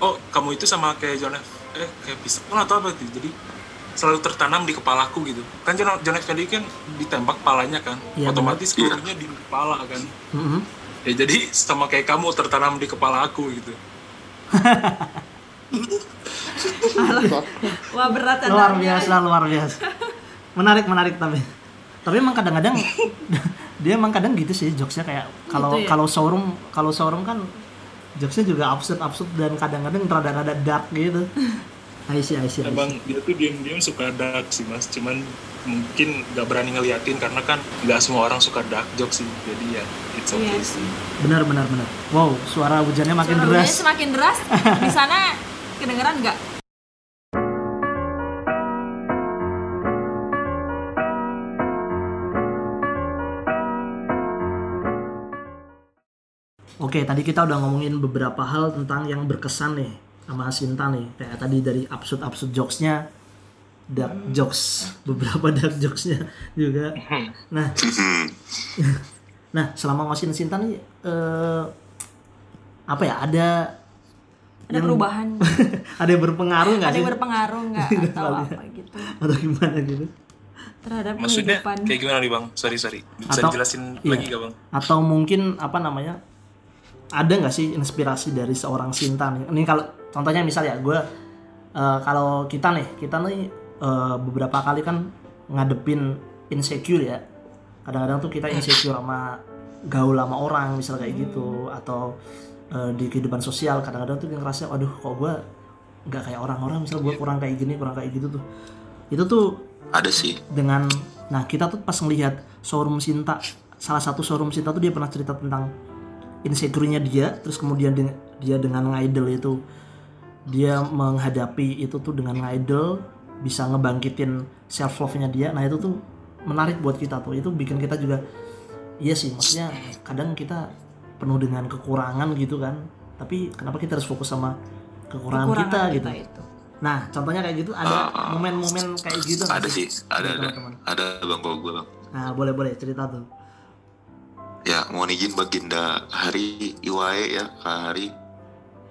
oh kamu itu sama kayak John F. Eh kayak pistol atau apa gitu jadi selalu tertanam di kepalaku gitu. Kan John, John F. Kennedy kan ditembak palanya kan. Iya, otomatis pelurunya di kepala kan. Mhm. ya jadi sama kayak kamu tertanam di kepala aku gitu <laughs> Wah berat ya, luar biasa luar biasa menarik menarik tapi tapi emang kadang-kadang <laughs> dia emang kadang gitu sih jokesnya kayak kalau Gitu ya? kalau showroom kalau showroom kan jokesnya juga absurd absurd dan kadang-kadang rada-rada dark gitu <laughs> I see, I see, I see. Abang dia tuh diam-diam suka dark sih mas, cuman mungkin nggak berani ngeliatin karena kan nggak semua orang suka dark jokes sih, jadi ya it's okay Iya sih. sih. benar benar benar wow suara hujannya makin Suara deras hujannya semakin deras. <laughs> Di sana kedengeran nggak? Oke, tadi kita udah ngomongin beberapa hal tentang yang berkesan nih sama Sinta nih. Kayak tadi dari absurd-absurd jokesnya, dark jokes, <laughs> beberapa dark jokesnya juga. Nah, <laughs> nah selama ngawasin Sinta nih, eh, apa ya? Ada Ada yang- perubahan. <laughs> ada yang berpengaruh nggak ada sih? yang berpengaruh nggak <laughs> atau apa gitu Atau gimana gitu? terhadap Maksudnya kehidupan. kayak gimana nih bang? Sorry sorry, bisa Atau- dijelasin iya. lagi gak bang? Atau mungkin apa namanya? Ada nggak sih inspirasi dari seorang Sinta nih? Ini kalau contohnya misal ya, gue eh, kalau kita nih, kita nih eh, beberapa kali kan ngadepin insecure ya. Kadang-kadang tuh kita insecure sama gaul sama orang, misal kayak gitu, atau eh, di kehidupan sosial. Kadang-kadang tuh yang ngerasa, waduh kok gue nggak kayak orang-orang, misal gue kurang kayak gini, kurang kayak gitu tuh. Itu tuh Ada sih. dengan nah kita tuh pas ngelihat showroom Sinta salah satu showroom Sinta tuh dia pernah cerita tentang insecure-nya dia terus kemudian dia, dia dengan ngidol itu dia menghadapi itu tuh dengan ngidol bisa ngebangkitin self love-nya dia. Nah itu tuh menarik buat kita tuh. Itu bikin kita juga iya sih maksudnya kadang kita penuh dengan kekurangan gitu kan tapi kenapa kita harus fokus sama kekurangan, Kekurangan kita, gitu itu. nah contohnya kayak gitu ada Ah, momen-momen kayak gitu Ada sih, ada ada. teman-teman? Ada Bang kalau gue Bang. Nah, boleh boleh cerita tuh. Ya, mohon izin Baginda Hari Iwae ya, Kak Hari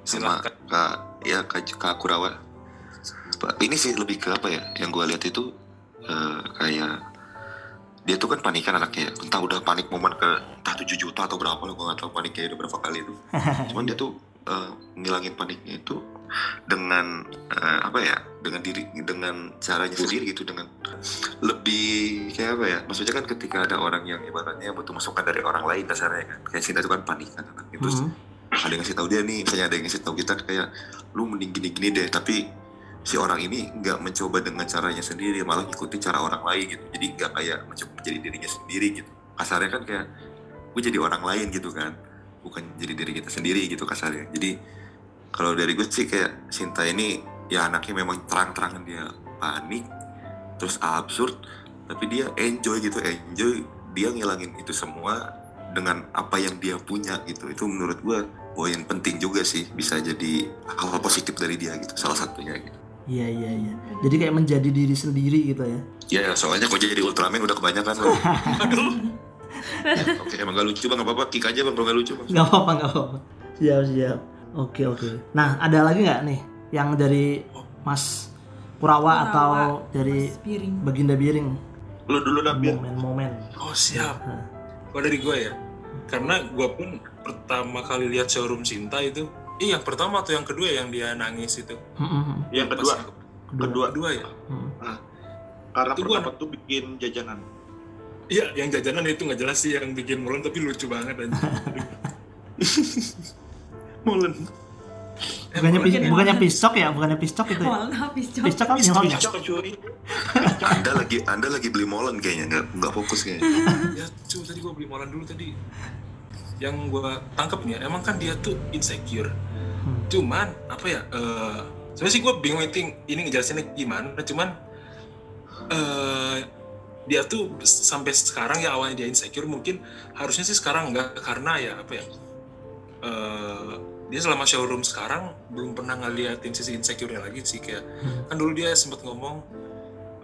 sama. Kak ya Kak, Kak Kurawa. Ini sih lebih ke apa ya? Yang gue lihat itu eh, kayak dia tuh kan panikan anaknya, ya. entah udah panik momen ke entah 7 juta atau berapa lah, gue nggak tahu paniknya udah berapa kali itu. <laughs> Cuman dia tuh eh, ngilangin paniknya itu dengan eh, apa ya? Dengan diri, dengan caranya sendiri gitu, dengan lebih kayak apa ya? Maksudnya kan ketika ada orang yang ibaratnya butuh masukan dari orang lain dasarnya kan, kayak Sinta itu kan panik kan, itu Hmm. ada yang ngasih tahu dia nih misalnya ada yang ngasih tahu kita kayak lu mending gini-gini deh tapi si orang ini nggak mencoba dengan caranya sendiri malah ngikutin cara orang lain gitu. Jadi nggak kayak mencoba menjadi dirinya sendiri gitu. Kasarnya kan kayak gue jadi orang lain gitu kan. Bukan jadi diri kita sendiri gitu kasarnya. Jadi kalau dari gue sih kayak Sinta ini ya anaknya memang terang-terangan dia panik terus absurd tapi dia enjoy gitu enjoy dia ngilangin itu semua dengan apa yang dia punya gitu. Itu menurut gue poin penting juga sih bisa jadi hal positif dari dia gitu salah satunya gitu Iya iya iya. Jadi kayak menjadi diri sendiri gitu ya. ya soalnya kok jadi Ultraman udah kebanyakan loh <laughs> oke emang gak lucu bang gak apa-apa kick aja bang kalau gak lucu bang Gak apa-apa gak apa-apa. Siap siap. Oke oke. Nah ada lagi nggak nih yang dari Mas Kurawa, Kurawa, atau dari Mas Piring. Baginda Biring Lu dulu dah biar momen-momen. Oh siap. Kalau dari gue ya, karena gue pun pertama kali lihat showroom Sinta itu, eh yang pertama atau yang kedua yang dia nangis itu? Hmm, hmm, hmm. yang kedua yang Kedua. kedua kedua ya? Hmm. karena Itu pertama tuh bikin jajanan Iya, yang jajanan itu nggak jelas sih yang bikin mulan tapi lucu banget aja. <laughs> Mulen Bukannya pis- Mungkin bukannya piscok ya, bukannya piscok itu. Ya? Molen cok. Piscok kan ya? Cocok cuy anda lagi anda lagi beli molen kayaknya nggak nggak fokus kayaknya ya cuy tadi gue beli mulan dulu tadi. Yang gue tangkap nih, ya, emang kan dia tuh insecure. Hmm. Cuman apa ya? eh sebenarnya sih gue bingung itu ini ngejelasinnya gimana. Cuman eh dia tuh sampai sekarang ya awalnya dia insecure mungkin harusnya sih sekarang enggak karena ya apa ya? eh dia selama showroom sekarang belum pernah ngeliatin sisi insecure-nya lagi sih kayak kan dulu dia sempat ngomong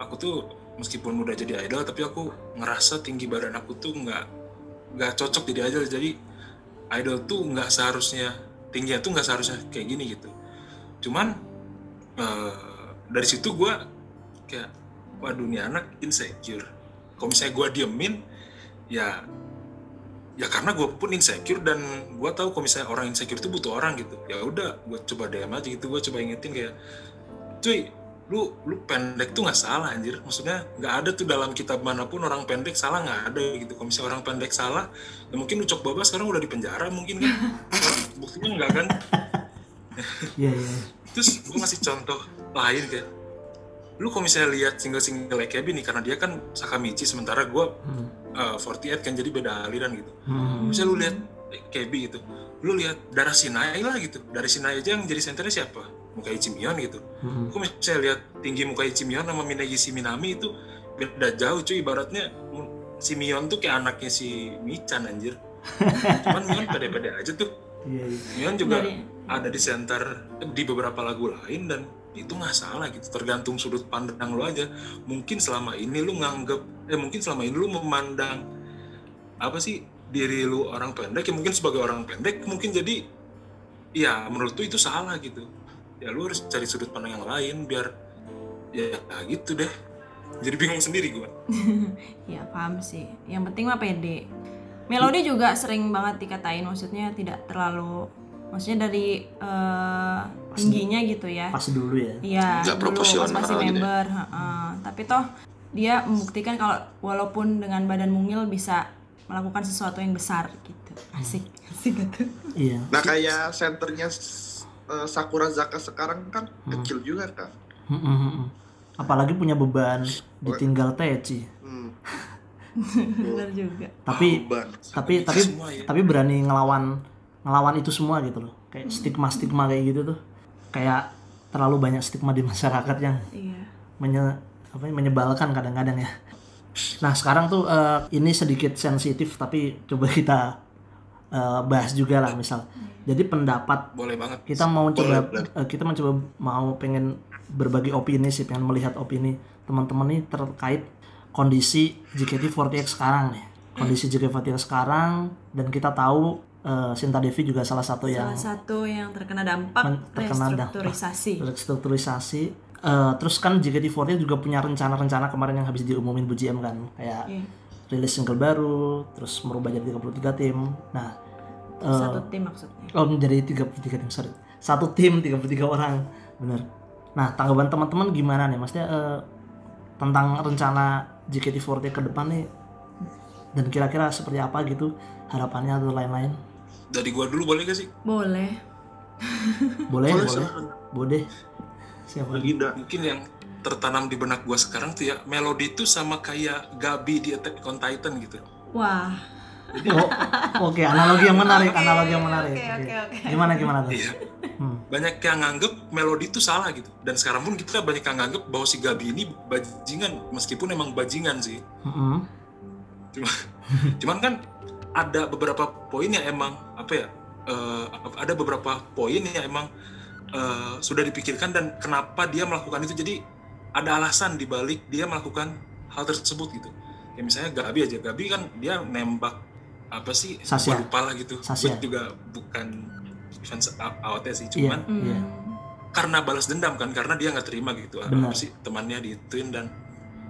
aku tuh meskipun udah jadi idol tapi aku ngerasa tinggi badan aku tuh nggak nggak cocok jadi idol jadi idol tuh nggak seharusnya tingginya tuh nggak seharusnya kayak gini gitu. Cuman eh, dari situ gue kayak waduh nih anak insecure. Kalau misalnya gue diemin ya ya karena gue pun insecure dan gue tahu kalau misalnya orang insecure itu butuh orang gitu. Ya udah gue coba DM aja gitu gue coba ingetin kayak cuy lu lu pendek tuh nggak salah anjir. Maksudnya nggak ada tuh dalam kitab mana pun orang pendek salah nggak ada gitu. Kalau misalnya orang pendek salah ya mungkin Ucok Baba sekarang udah di penjara mungkin kan. <laughs> Buktinya nggak kan? <laughs> Iya iya. terus gue ngasih contoh lain kayak lu kalau misalnya lihat single-single AKB nih karena dia kan Sakamichi sementara gue Hmm. uh, 48 kan jadi beda aliran gitu. Hmm. misalnya lu lihat KB gitu lu lihat darah Sinai lah gitu. Dari Sinai aja yang jadi senternya siapa Mukai Chimion gitu. Hmm. aku misalnya lihat tinggi Mukai Chimion sama Minagisi Minami itu beda jauh cuy. Ibaratnya si Mion tuh kayak anaknya si Michan anjir. Cuman Mion <laughs> pede-pede aja tuh. Iya iya. Mion juga Dari- ada di center di beberapa lagu lain dan itu nggak salah gitu. Tergantung sudut pandang lu aja. Mungkin selama ini lu nganggep eh mungkin selama ini lu memandang apa sih diri lu orang pendek ya mungkin sebagai orang pendek mungkin jadi ya menurut lu itu salah gitu ya lu harus cari sudut pandang yang lain biar ya gitu deh jadi bingung sendiri gua <laughs> Ya paham sih. Yang penting mah pede. Melodi juga sering banget dikatain maksudnya tidak terlalu maksudnya dari eh, tingginya gitu ya. Pas dulu ya. Iya, Nggak dulu proporsional pas masih gitu ya. member, heeh. tapi toh dia membuktikan kalau walaupun dengan badan mungil bisa melakukan sesuatu yang besar gitu. Asik, asik gitu. Iya. Nah kayak senternya eh, Sakura Zaka sekarang kan kecil juga kan. Hmm, hmm, hmm, hmm. Apalagi punya beban ditinggal Teci. Hmm. <laughs> Benar juga. Tapi Beban. tapi tapi semua ya. tapi berani ngelawan ngelawan itu semua gitu loh. Kayak stigma stigma kayak gitu tuh. Kayak terlalu banyak stigma di masyarakat yang Iya. menye, apa, ya, menyebalkan kadang-kadang ya. Nah sekarang tuh eh, ini sedikit sensitif tapi coba kita eh, bahas juga lah misal. Jadi pendapat boleh banget kita mau coba boleh. eh, kita mencoba mau pengen berbagi opini sih pengen melihat opini teman-teman nih terkait kondisi JKT48 sekarang nih kondisi JKT48 sekarang dan kita tahu eh, Sinta Devi juga salah satu yang Salah satu yang terkena dampak Men- terkena dampak. restrukturisasi. restrukturisasi Eh, terus kan JKT48 juga punya rencana-rencana kemarin yang habis diumumin Bu GM kan kayak Iya. rilis single baru terus merubah jadi 33 tim nah eh, Satu tim maksudnya. Oh menjadi 33 tim sorry. Satu tim 33 orang. Bener Nah tanggapan teman-teman gimana nih? Maksudnya eh, Tentang rencana JKT48 ke depan nih? Dan kira-kira seperti apa gitu Harapannya atau lain-lain? Dari gua dulu boleh gak sih? Boleh. Boleh <laughs> Boleh, boleh. Boleh. Siapa? Gida. mungkin yang tertanam di benak gua sekarang tuh ya melodi itu sama kayak Gabi di Attack on Titan gitu. Wah. Oh, Oke analogi yang menarik Oke, Analogi yang menarik oke, Oke. oke, oke. Gimana gimana tuh iya Hmm. banyak yang nganggep melodi itu salah gitu dan sekarang pun kita banyak yang nganggep bahwa si Gabi ini bajingan meskipun emang bajingan sih Mm-mm. cuma <laughs> cuman kan ada beberapa poin yang emang apa ya eh, ada beberapa poin yang emang eh, sudah dipikirkan dan kenapa dia melakukan itu jadi ada alasan dibalik dia melakukan hal tersebut gitu ya misalnya Gabi aja Gabi kan dia nembak apa sih Sasha. Gua lupa lah gitu Sasha. Gua juga bukan fans A- AOT sih Iya cuman Hmm. Iya karena balas dendam kan karena dia nggak terima gitu Benar. apa sih temannya diituin dan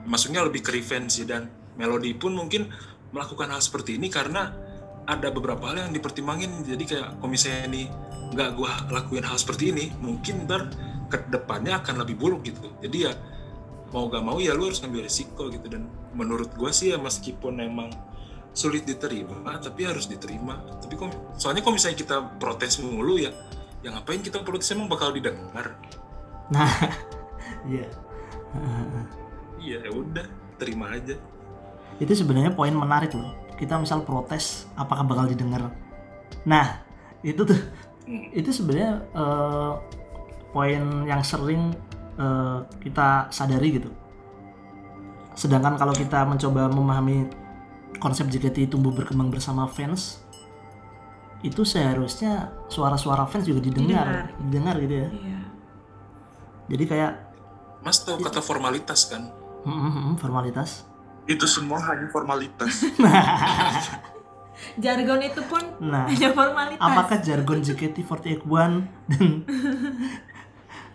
maksudnya lebih ke revenge sih dan melodi pun mungkin melakukan hal seperti ini karena ada beberapa hal yang dipertimbangin jadi kayak kalau misalnya ini nggak gua lakuin hal seperti ini mungkin ntar ke depannya akan lebih buruk gitu jadi ya mau gak mau ya lu harus ngambil risiko gitu dan menurut gua sih ya meskipun emang sulit diterima tapi harus diterima. Tapi kok soalnya kalau misalnya kita protes mulu ya ya ngapain kita protes? Emang bakal didengar. Nah <laughs> Iya. Iya ya udah terima aja. Itu sebenarnya poin menarik loh. Kita misal protes apakah bakal didengar? Nah itu tuh Hmm. itu sebenarnya eh, poin yang sering eh, kita sadari gitu. Sedangkan kalau kita mencoba memahami konsep JKT tumbuh berkembang bersama fans itu seharusnya suara-suara fans juga didengar, didengar gitu ya. Iya. Jadi kayak Mas tahu kata formalitas kan? mm, formalitas. Itu semua hanya formalitas. <laughs> Jargon itu pun Nah, hanya formalitas. apakah jargon JKT48 dan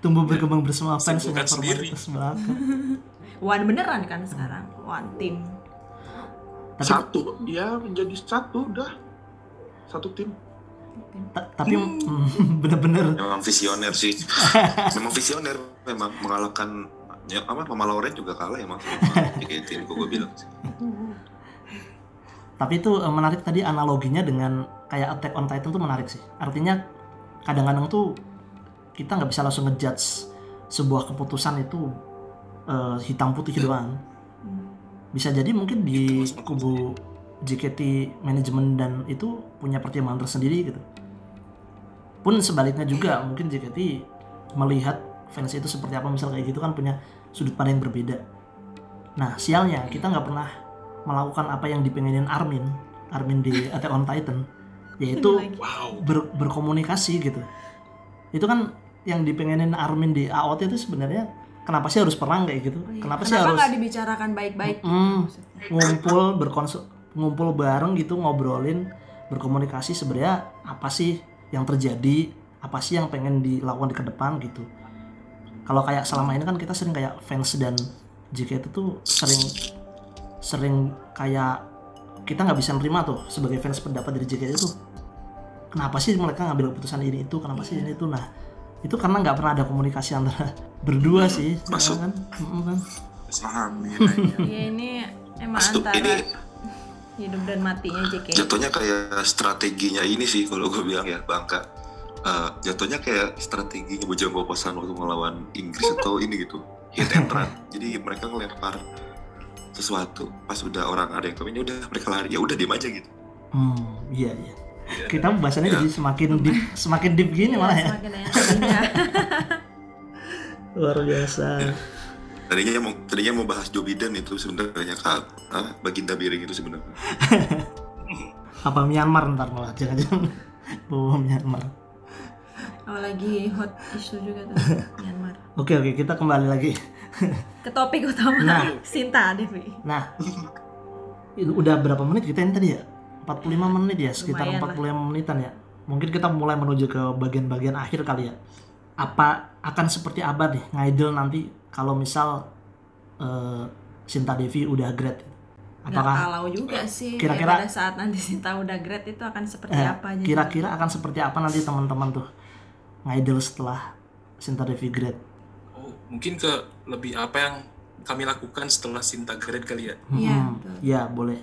tumbuh berkembang bersama fans dengan formalitas belaka? One beneran kan sekarang, one team. Tapi, Satu, ya menjadi satu udah. Satu tim. ta- tapi mm, <laughs> bener-bener Memang visioner sih. <laughs> memang visioner, memang mengalahkan ya apa Mama Lauren juga kalah emang sama JKT gue bilang. Tapi itu eh, menarik tadi analoginya dengan kayak Attack on Titan tuh menarik sih. Artinya kadang-kadang tuh kita nggak bisa langsung ngejudge sebuah keputusan itu eh, hitam putih doang. Bisa jadi mungkin di kubu JKT manajemen dan itu punya pertimbangan tersendiri gitu. Pun sebaliknya juga mungkin JKT melihat fans itu seperti apa misal kayak gitu kan punya sudut pandang yang berbeda. Nah sialnya kita nggak pernah melakukan apa yang dipengenin Armin, Armin di <laughs> Attack on Titan, yaitu ber- berkomunikasi gitu. Itu kan yang dipengenin Armin di AOT itu sebenarnya kenapa sih harus perang kayak gitu? Kenapa, sih harus nggak dibicarakan baik-baik? Mm, ngumpul berkonsul ngumpul bareng gitu ngobrolin berkomunikasi sebenarnya apa sih yang terjadi? Apa sih yang pengen dilakukan di ke depan gitu? Kalau kayak selama ini kan kita sering kayak fans dan JKT tuh sering sering kayak kita nggak bisa nerima tuh sebagai fans pendapat dari JKT itu. Kenapa sih mereka ngambil keputusan ini itu? Kenapa sih ini itu? Nah itu karena nggak pernah ada komunikasi antara berdua sih ya Masuk. kan Mm-mm kan Pahami. Ya <laughs> ini emang Maksud antara ini hidup dan matinya JKT. jatuhnya kayak strateginya ini sih kalau gue bilang ya Bangka. Eh, jatuhnya kayak strateginya Bojang Kokosan waktu melawan Inggris atau ini gitu hit and run. <laughs> Jadi mereka ngelempar sesuatu pas udah orang ada yang komen ya udah mereka lari ya udah diem aja gitu. Hmm, iya iya. Kita pembahasannya Ya. jadi semakin deep, semakin deep gini Iya, malah ya. Semakin enak jadinya. Luar biasa. Tadinya mau tadinya mau bahas Joe Biden itu sebenarnya kak ah, Baginda Biring itu sebenarnya. <laughs> Apa Myanmar ntar malah jangan-jangan bawa Myanmar. Oh lagi hot isu juga tuh <laughs> Myanmar. Oke oke kita kembali lagi. Ke topik utama Nah. Sinta Devi. Nah, udah berapa menit kita ini tadi ya? 45 menit ya, sekitar Lumayan 45 menitan ya. Mungkin kita mulai menuju ke bagian-bagian akhir kali ya. Apa akan seperti apa nih ngidol nanti kalau misal eh, Sinta Devi udah grade? Nggak Apakah kalau juga sih. kira-kira- pada saat nanti Sinta udah grade itu akan seperti Eh, apa aja. kira-kira akan seperti apa nanti teman-teman tuh ngidol setelah Sinta Devi grade? Oh, mungkin ke lebih apa yang kami lakukan setelah Sinta Grade kali ya. Iya, Hmm, betul. ya boleh.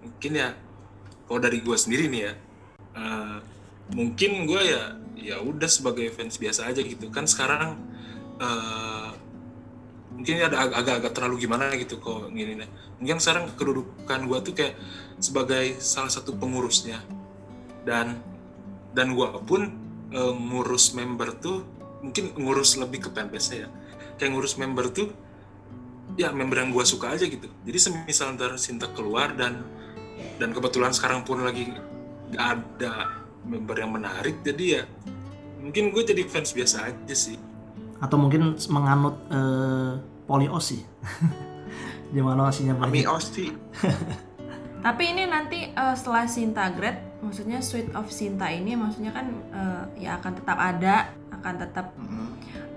Mungkin ya, kalau dari gue sendiri nih ya, eh, mungkin gue ya ya udah sebagai fans biasa aja gitu. Kan sekarang eh, mungkin ada ag- agak-agak terlalu gimana gitu kok gini nih. Mungkin sekarang kedudukan gue tuh kayak sebagai salah satu pengurusnya. Dan dan gue pun eh, ngurus member tuh mungkin ngurus lebih ke fanbase ya. Kayak ngurus member tuh ya member yang gue suka aja gitu. Jadi semisal ntar Sinta keluar dan dan kebetulan sekarang pun lagi gak ada member yang menarik jadi ya mungkin gue jadi fans biasa aja sih Atau mungkin menganut eh, poliosi. Di <laughs> mana osinya Kami banyak. Osti. <laughs> Tapi ini nanti eh, setelah Sinta grade, maksudnya Sweet of Sinta ini maksudnya kan eh, ya akan tetap ada, akan tetap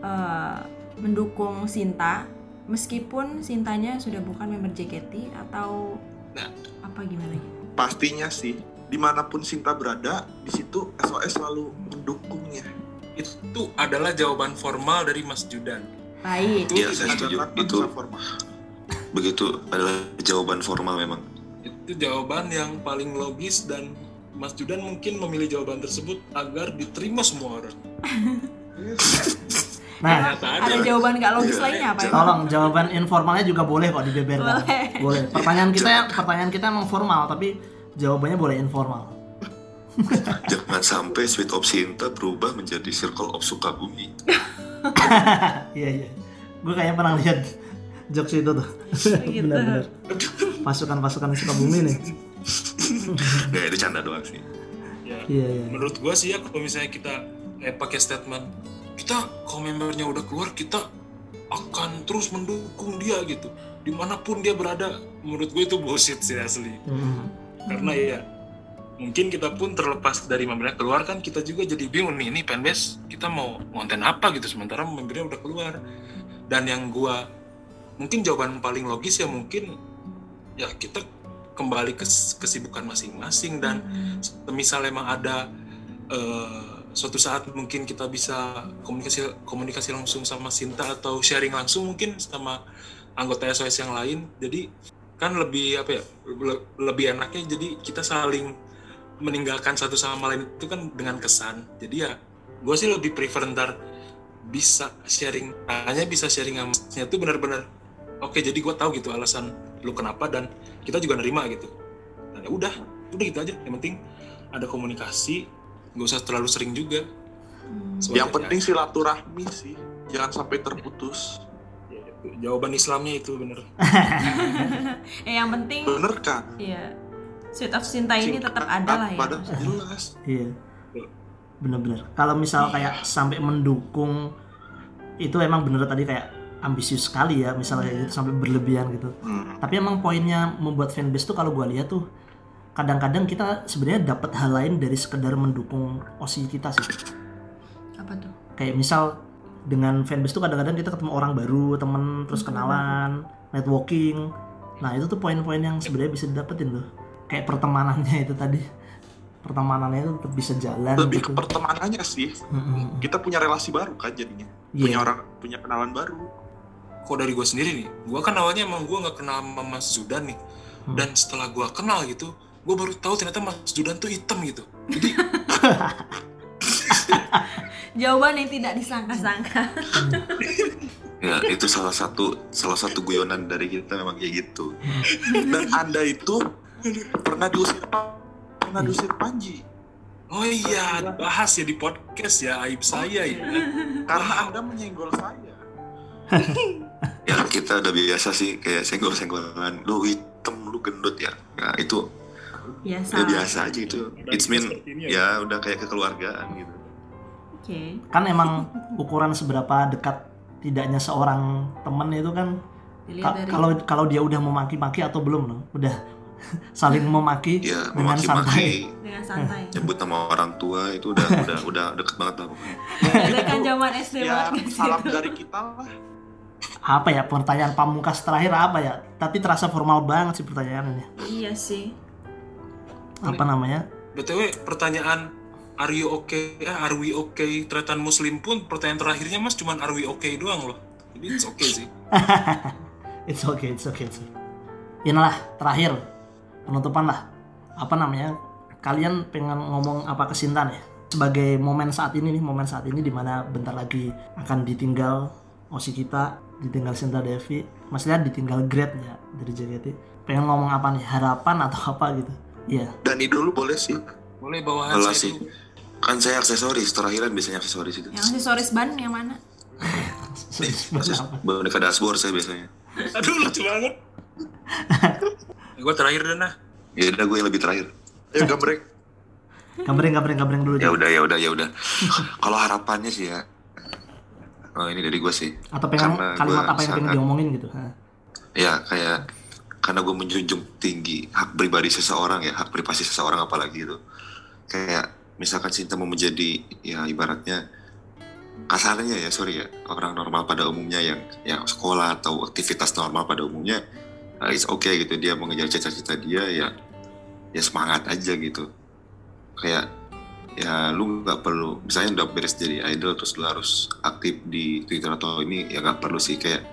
eh, mendukung Sinta meskipun Sintanya sudah bukan member JKT atau Nah. apa gimana. Pastinya sih, di mana pun Sinta berada, di situ SOS selalu mendukungnya. itu adalah jawaban formal dari Mas Judan Baik. itu Iya, saya setuju. Adalah Itu formal. begitu adalah jawaban formal memang. itu jawaban yang paling logis dan Mas Judan mungkin memilih jawaban tersebut agar diterima semua orang <laughs> Nah, Ada ada jawaban gak logis lainnya apa ya? tolong jawaban informalnya juga boleh kok dibeberkan. Boleh. Boleh. Pertanyaan kita pertanyaan kita emang formal tapi jawabannya boleh informal. Jangan sampai Sweet of Sinta berubah menjadi Circle of Sukabumi. <laughs> Iya iya. Gue kayaknya pernah lihat jokes itu tuh. Gitu. Benar-benar. Pasukan-pasukan Sukabumi nih. Nggak, itu canda doang sih. ya Iya, iya. menurut gua sih ya kalau misalnya kita eh, pakai statement kita kalau membernya udah keluar kita akan terus mendukung dia gitu. Di mana pun dia berada menurut gue itu bullshit sih asli. Hmm. karena ya mungkin kita pun terlepas dari membernya keluar kan kita juga jadi bingung nih ini fanbase kita mau konten apa gitu. Sementara membernya udah keluar. Dan yang gua mungkin jawaban paling logis ya mungkin ya kita kembali ke kesibukan masing-masing. Dan misal emang ada eh, suatu saat mungkin kita bisa komunikasi komunikasi langsung sama Sinta atau sharing langsung mungkin sama anggota SOS yang lain. Jadi kan lebih apa ya le- lebih enaknya jadi kita saling meninggalkan satu sama lain itu kan dengan kesan. Jadi ya gue sih lebih prefer ntar bisa sharing hanya bisa sharing sama itu benar-benar oke jadi gue tahu gitu alasan lu kenapa dan kita juga nerima gitu. Dan ya udah udah gitu aja. Yang penting ada komunikasi nggak usah terlalu sering juga Sebagai- Yang penting silaturahmi sih, jangan sampai terputus. ya, itu. jawaban Islamnya itu bener <laughs> eh yang penting Bener kan? ya Sweet of Cinta ini tetap ada lah ya jelas. Iya. Bener-bener. Kalau misal Iya. kayak sampai mendukung itu emang bener tadi kayak ambisius sekali ya misalnya kayak Iya. gitu sampai berlebihan gitu. Hmm. Tapi emang poinnya membuat fanbase tuh kalau gua lihat tuh kadang-kadang kita sebenarnya dapat hal lain dari sekedar mendukung osi kita sih. apa tuh Kayak misal dengan fanbase tuh kadang-kadang kita ketemu orang baru, temen terus kenalan, networking. Nah itu tuh poin-poin yang sebenarnya bisa didapetin loh. Kayak pertemanannya itu tadi. Pertemanannya itu tetap bisa jalan Lebih gitu. ke pertemanannya sih. Mm-mm. Kita punya relasi baru kan jadinya. Iya. Punya orang, punya kenalan baru. kok dari gue sendiri nih gue kan awalnya emang gue nggak kenal sama Mas Zudan nih Hmm. dan setelah gue kenal gitu gue baru tahu ternyata Mas Zudan tuh hitam gitu jadi <laughs> jawaban yang tidak disangka-sangka Ya itu salah satu salah satu guyonan dari kita memang kayak gitu. Dan Anda itu pernah diusir pernah diusir Panji oh iya dibahas ya di podcast ya aib saya ya karena Anda menyenggol saya. <laughs> Ya kita udah biasa sih kayak senggol-senggolan. Lu hitam, lu gendut ya. Ya itu biasa ya biasa aja itu. It's mean ini ya? udah kayak kekeluargaan gitu. oke. Kan emang ukuran seberapa dekat tidaknya seorang temen itu kan dilihat ka- dari kalau kalau dia udah memaki-maki atau belum loh udah <laughs> saling memaki <laughs> Ya dengan santai. Memaki-maki, dengan santai. <laughs> Nyebut nama orang tua itu udah udah udah deket banget lah pokoknya. kan zaman SD Ya banget salam dari kita lah. apa ya pertanyaan pamungkas terakhir apa ya? Tapi terasa formal banget sih pertanyaannya. Iya sih apa namanya? Btw pertanyaan are you okay? Eh, are we okay? Tretan muslim pun pertanyaan terakhirnya mas cuman are we okay doang loh. Jadi it's okay sih. <laughs> It's okay it's okay it's okay. Inilah terakhir penutupan lah. Apa namanya? Kalian pengen ngomong apa ke Sinta nih sebagai momen saat ini nih momen saat ini di mana bentar lagi akan ditinggal osi kita ditinggal Sinta Devi maksudnya ditinggal grade ya dari JKT pengen ngomong apa nih? Harapan atau apa gitu iya Dani dulu boleh sih. boleh bawahan Alah saya sih. dulu Kan saya aksesoris, terakhiran biasanya aksesoris itu. yang aksesoris ban yang mana Sebenarnya apa? Boneka dashboard saya biasanya. aduh lucu banget <laughs> gue terakhir dan nah Ya udah gue yang lebih terakhir. Ayo gambreng. gambreng gambreng gambreng dulu Ya udah ya udah ya udah. Kalau harapannya sih ya. Oh ini dari gue sih. atau pengen Karena kalimat apa yang pengen sangat- diomongin gitu ha. Ya kayak karena gue menjunjung tinggi hak pribadi seseorang ya hak privasi seseorang apalagi itu. Kayak misalkan Sinta mau menjadi ya ibaratnya kasarnya ya sorry ya orang normal pada umumnya yang yang sekolah atau aktivitas normal pada umumnya uh, it's okay gitu dia mengejar cita-cita dia ya ya semangat aja gitu. Kayak ya lu nggak perlu misalnya udah beres jadi idol terus lu harus aktif di Twitter atau ini ya nggak perlu sih kayak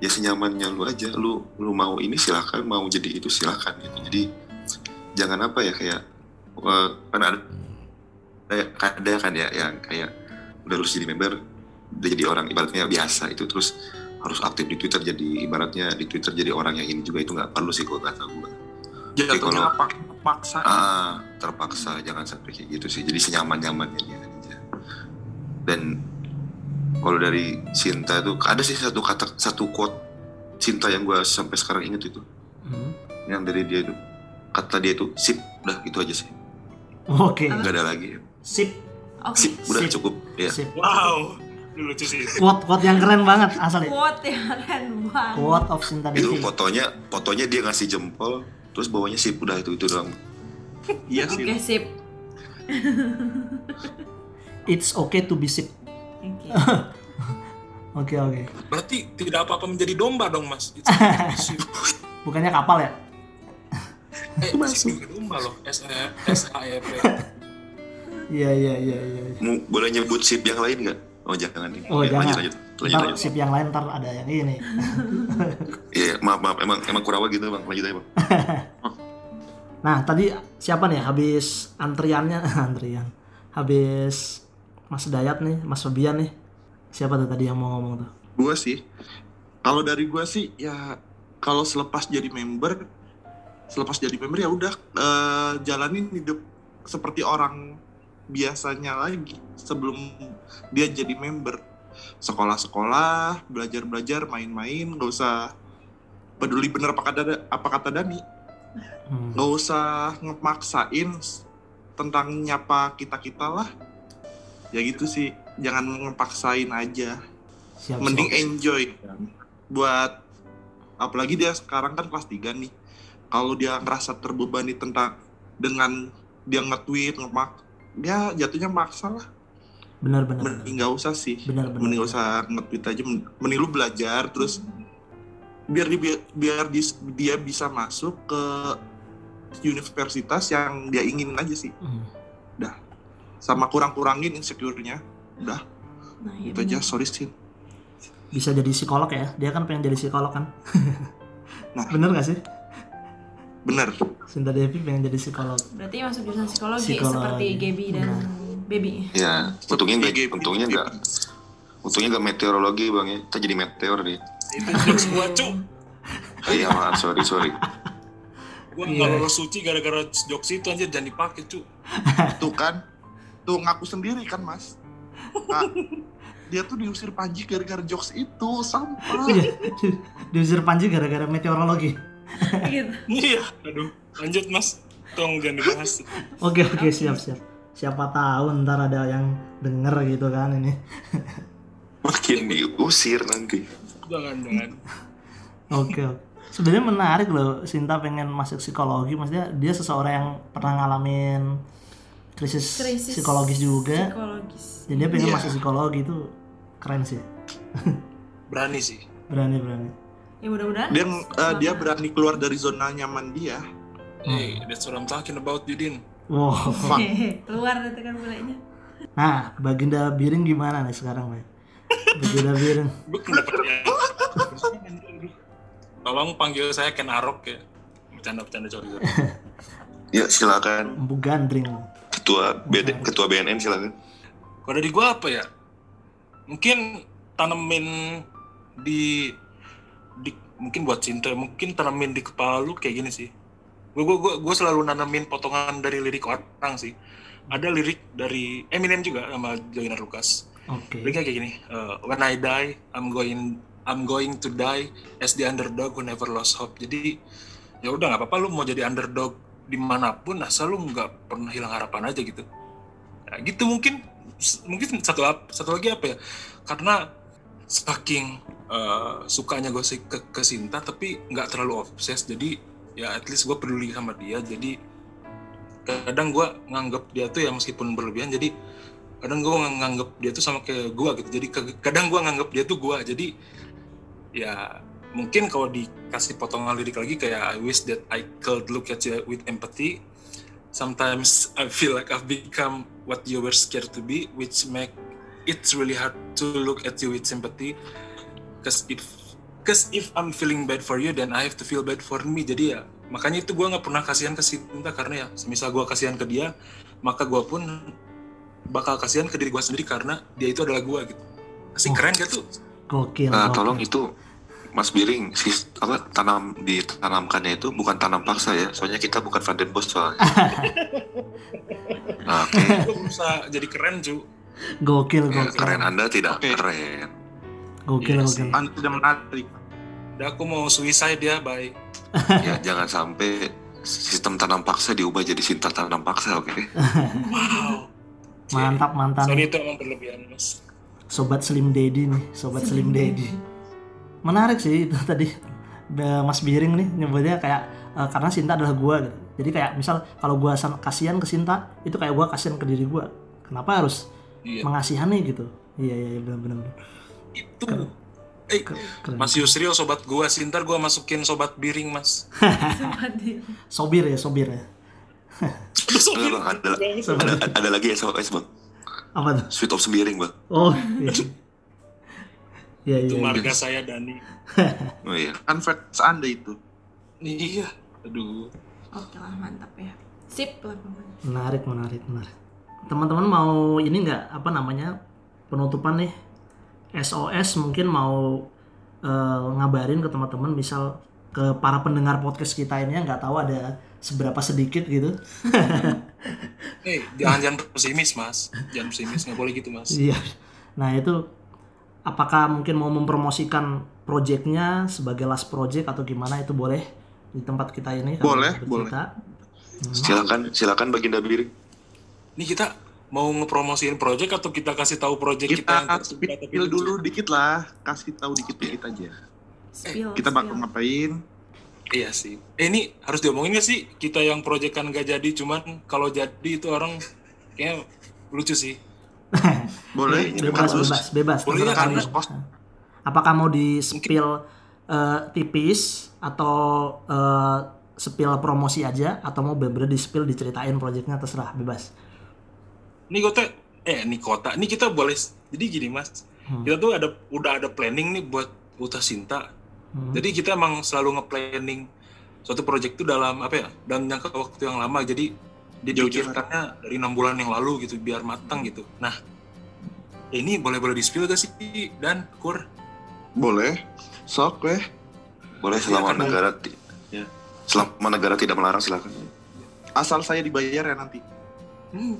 ya senyamannya lu aja lu lu mau ini silahkan mau jadi itu silahkan gitu jadi jangan apa ya kayak eh, kan ada ada kan ya yang kayak udah lulus jadi member udah jadi orang ibaratnya biasa itu terus harus aktif di Twitter jadi ibaratnya di Twitter jadi orang yang ini juga itu nggak perlu sih kalau kata gue Jatuhnya kalau- apa? Paksa. ah terpaksa jangan sampai kayak gitu sih jadi senyaman nyamannya dia aja dan kalau dari Sinta itu ada sih satu kata satu quote Sinta yang gue sampai sekarang inget itu Hmm. yang dari dia itu kata dia itu sip udah gitu aja sih Oke. nggak ada lagi Sip. Oke. sip udah Sip. cukup ya Sip. Wow, lucu sih. Quote quote yang keren banget asli. Quote ya keren banget. Quote of Sinta itu fotonya fotonya dia ngasih jempol terus bawahnya sip udah itu itu doang Iya sih. Oke sip. It's okay to be sip. <laughs> Oke. Oke. Berarti tidak apa-apa menjadi domba dong, Mas. <laughs> Bukannya kapal ya? Eh, juga domba loh. S S A E P. Iya iya iya iya. Mau boleh nyebut sip yang lain nggak oh jangan nih Oh, Ya, jangan. lanjut lanjut lanjut Ntar lanjut sip yang lain ntar ada yang ini. <laughs> Iya, maaf maaf emang emang kurawa gitu bang lanjut aja bang Nah tadi siapa nih habis antriannya antrian habis Mas Dayat nih Mas Febian nih siapa tuh tadi yang mau ngomong tuh Gua sih, kalau dari gua sih ya kalau selepas jadi member, selepas jadi member ya udah eh, jalanin hidup seperti orang biasanya lagi sebelum dia jadi member. Sekolah-sekolah, belajar-belajar, main-main, nggak usah peduli bener apa kata apa kata Dani, Hmm. nggak usah ngemaksain tentang nyapa kita kita lah. Ya gitu sih, jangan ngepaksain aja. Siap mending siap. enjoy. Buat apalagi dia sekarang kan kelas 3 nih. Kalau dia ngerasa terbebani tentang dengan dia nge-tweet ngemak dia jatuhnya maksa lah. Benar benar mending nggak usah sih. Benar benar mending usah nge-tweet aja. Men- mending lu belajar terus biar di, biar di- dia bisa masuk ke universitas yang dia inginin aja sih. Hmm. sama kurang-kurangin insecure-nya udah. Nah, iya itu aja sorry sih bisa jadi psikolog ya? Dia kan pengen jadi psikolog kan? <laughs> Nah. bener gak sih? Bener. Sinta Devi pengen jadi psikolog. Berarti masuk jurusan psikologi, Psikologi. seperti Gaby dan. Baby. ya untungnya nggak Gigi- untungnya nggak untungnya nggak meteorologi bang ya. Kita jadi meteor deh. Itu jokes gua, Cuk. iya maaf sorry sorry. Gua nggak lolos suci gara-gara jokes itu anjir jangan dipakai, Cuk. tuh kan. Tuh ngaku sendiri kan mas Nah, <laughs> dia tuh diusir Panji gara-gara jokes itu sampah Iya. diusir Panji gara-gara meteorologi gitu. Iya, aduh. Lanjut, Mas. Tolong jangan dibahas. oke oke siap siap siapa tahu ntar ada yang denger gitu kan ini makin diusir nanti Jangan, jangan. Oke, oke. Sebenarnya menarik loh, Sinta pengen masuk psikologi. Maksudnya dia seseorang yang pernah ngalamin krisis, Krisis psikologis juga. Psikologis. Jadi dia pengen Iya. masuk psikologi itu keren sih. <laughs> Berani sih. Berani berani. Ya mudah-mudahan. dia eh, dia berani keluar dari zona nyaman dia Hey, that's what I'm talking about, Yudin. Wow. <laughs> Keluar itu kan mulainya. Nah, Baginda Biring gimana nih sekarang, Bay? Baginda Biring. <laughs> Tolong panggil saya Ken Arok ya. Bercanda-bercanda sorry. sorry. ya silakan Empu gandring. Ketua BD, ketua BNN silakan Kalau dari gue apa ya? Mungkin tanemin di, di mungkin buat cinta, mungkin tanemin di kepala lu kayak gini sih. Gue gue gue gue selalu nanemin potongan dari lirik orang sih. Ada lirik dari Eminem juga sama Joyner Lucas. Oke. Liriknya kayak gini. eh, When I die, I'm going I'm going to die as the underdog who never lost hope. Jadi ya udah nggak apa-apa lu mau jadi underdog di mana pun asal lu nggak pernah hilang harapan aja gitu. Ya, gitu mungkin mungkin satu satu lagi apa ya? Karena saking eh, sukanya gue ke, ke Sinta tapi nggak terlalu obses jadi ya at least gue peduli sama dia jadi kadang gue nganggap dia tuh ya meskipun berlebihan jadi kadang gue nganggap dia tuh sama kayak gue gitu jadi kadang gue nganggap dia tuh gue jadi ya mungkin kalau dikasih potongan lirik lagi kayak I wish that I could look at you with empathy sometimes I feel like I've become what you were scared to be which make it really hard to look at you with sympathy cause if cause if I'm feeling bad for you then I have to feel bad for me jadi ya makanya itu gue nggak pernah kasihan ke Sinta karena ya semisal gue kasihan ke dia maka gue pun bakal kasihan ke diri gue sendiri karena dia itu adalah gue gitu masih Oh. keren gak tuh Gokil. Nah, gokil. tolong itu Mas Biring, si, apa tanam ditanamkannya itu bukan tanam paksa ya, soalnya kita bukan Van den Bosch soalnya. <laughs> nah, oke, gue berusaha jadi keren cu Gokil, Ya, gokil. keren Anda tidak Oke. keren. Gokil, Iya gokil. anda tidak menarik udah aku mau suicide ya bye <laughs> Ya jangan sampai sistem tanam paksa diubah jadi Sinta tanam paksa, oke? <laughs> Wow. Mantap, mantap. Sorry itu emang berlebihan mas. Sobat Slim Daddy nih, Sobat Slim Daddy. Menarik sih itu <laughs> tadi Mas Biring nih nyebutnya kayak eh, karena Sinta adalah gua gitu. Jadi kayak misal kalau gua san- kasihan ke Sinta, itu kayak gua kasihan ke diri gua. Kenapa harus Iya. mengasihani gitu? Iya iya iya, benar benar. benar. Itu. Eh, Keren. Mas Yusril sobat gua, sintar gua masukin sobat biring mas. Sobir ya, sobir ya. <laughs> Enggak, Bang, ada, ada, ada lagi SOS, Bang. Apa tuh? Sweet of Sembiring, Bang. Oh, iya. Iya iya. Itu iya. marga saya Dani. <laughs> Oh iya. Kan fans anda itu. Iya. Aduh. Oke lah mantap ya. Sip lah. Menarik, menarik, menarik. Teman-teman mau ini nggak apa namanya penutupan nih SOS mungkin mau eh, ngabarin ke teman-teman misal ke para pendengar podcast kita ini yang nggak tahu ada seberapa sedikit gitu. <laughs> Eh, jangan jangan pesimis mas. Jangan pesimis, nggak boleh gitu mas. Iya. Nah itu apakah mungkin mau mempromosikan projectnya sebagai last project atau gimana itu boleh di tempat kita ini? kami Boleh, bercerita. Silakan, silakan Baginda Biring. Ini kita mau ngepromosiin project atau kita kasih tahu project kita, Kita yang spill dulu dikit lah, kasih tahu dikit-dikit aja. Spill. Kita bakal spill. ngapain? Iya sih. Eh, ini harus diomongin gak sih? Kita yang project kan gak jadi, cuman kalau jadi itu orang kayak lucu sih. <laughs> Boleh? Bebas, Bagus. bebas, bebas. Boleh ya, karena- kalian. Apakah mau di spill eh, tipis atau eh, spill promosi aja atau mau bener-bener di spill diceritain projectnya terserah bebas. Ini kota, eh ini kota, ini kita boleh. Jadi gini mas, Hmm. kita tuh ada udah ada planning nih buat Uta Sinta. Hmm. Jadi kita emang selalu nge-planning suatu project itu dalam apa ya? Dan jangka waktu yang lama. Jadi dipikirkannya dari enam bulan yang lalu gitu biar matang gitu. Nah, ini boleh boleh di spill gak sih dan kur? Boleh. Sok weh. Boleh selama Silakan, Bang. negara ti- ya. Selama negara tidak melarang silakan. Asal saya dibayar ya nanti. Hmm.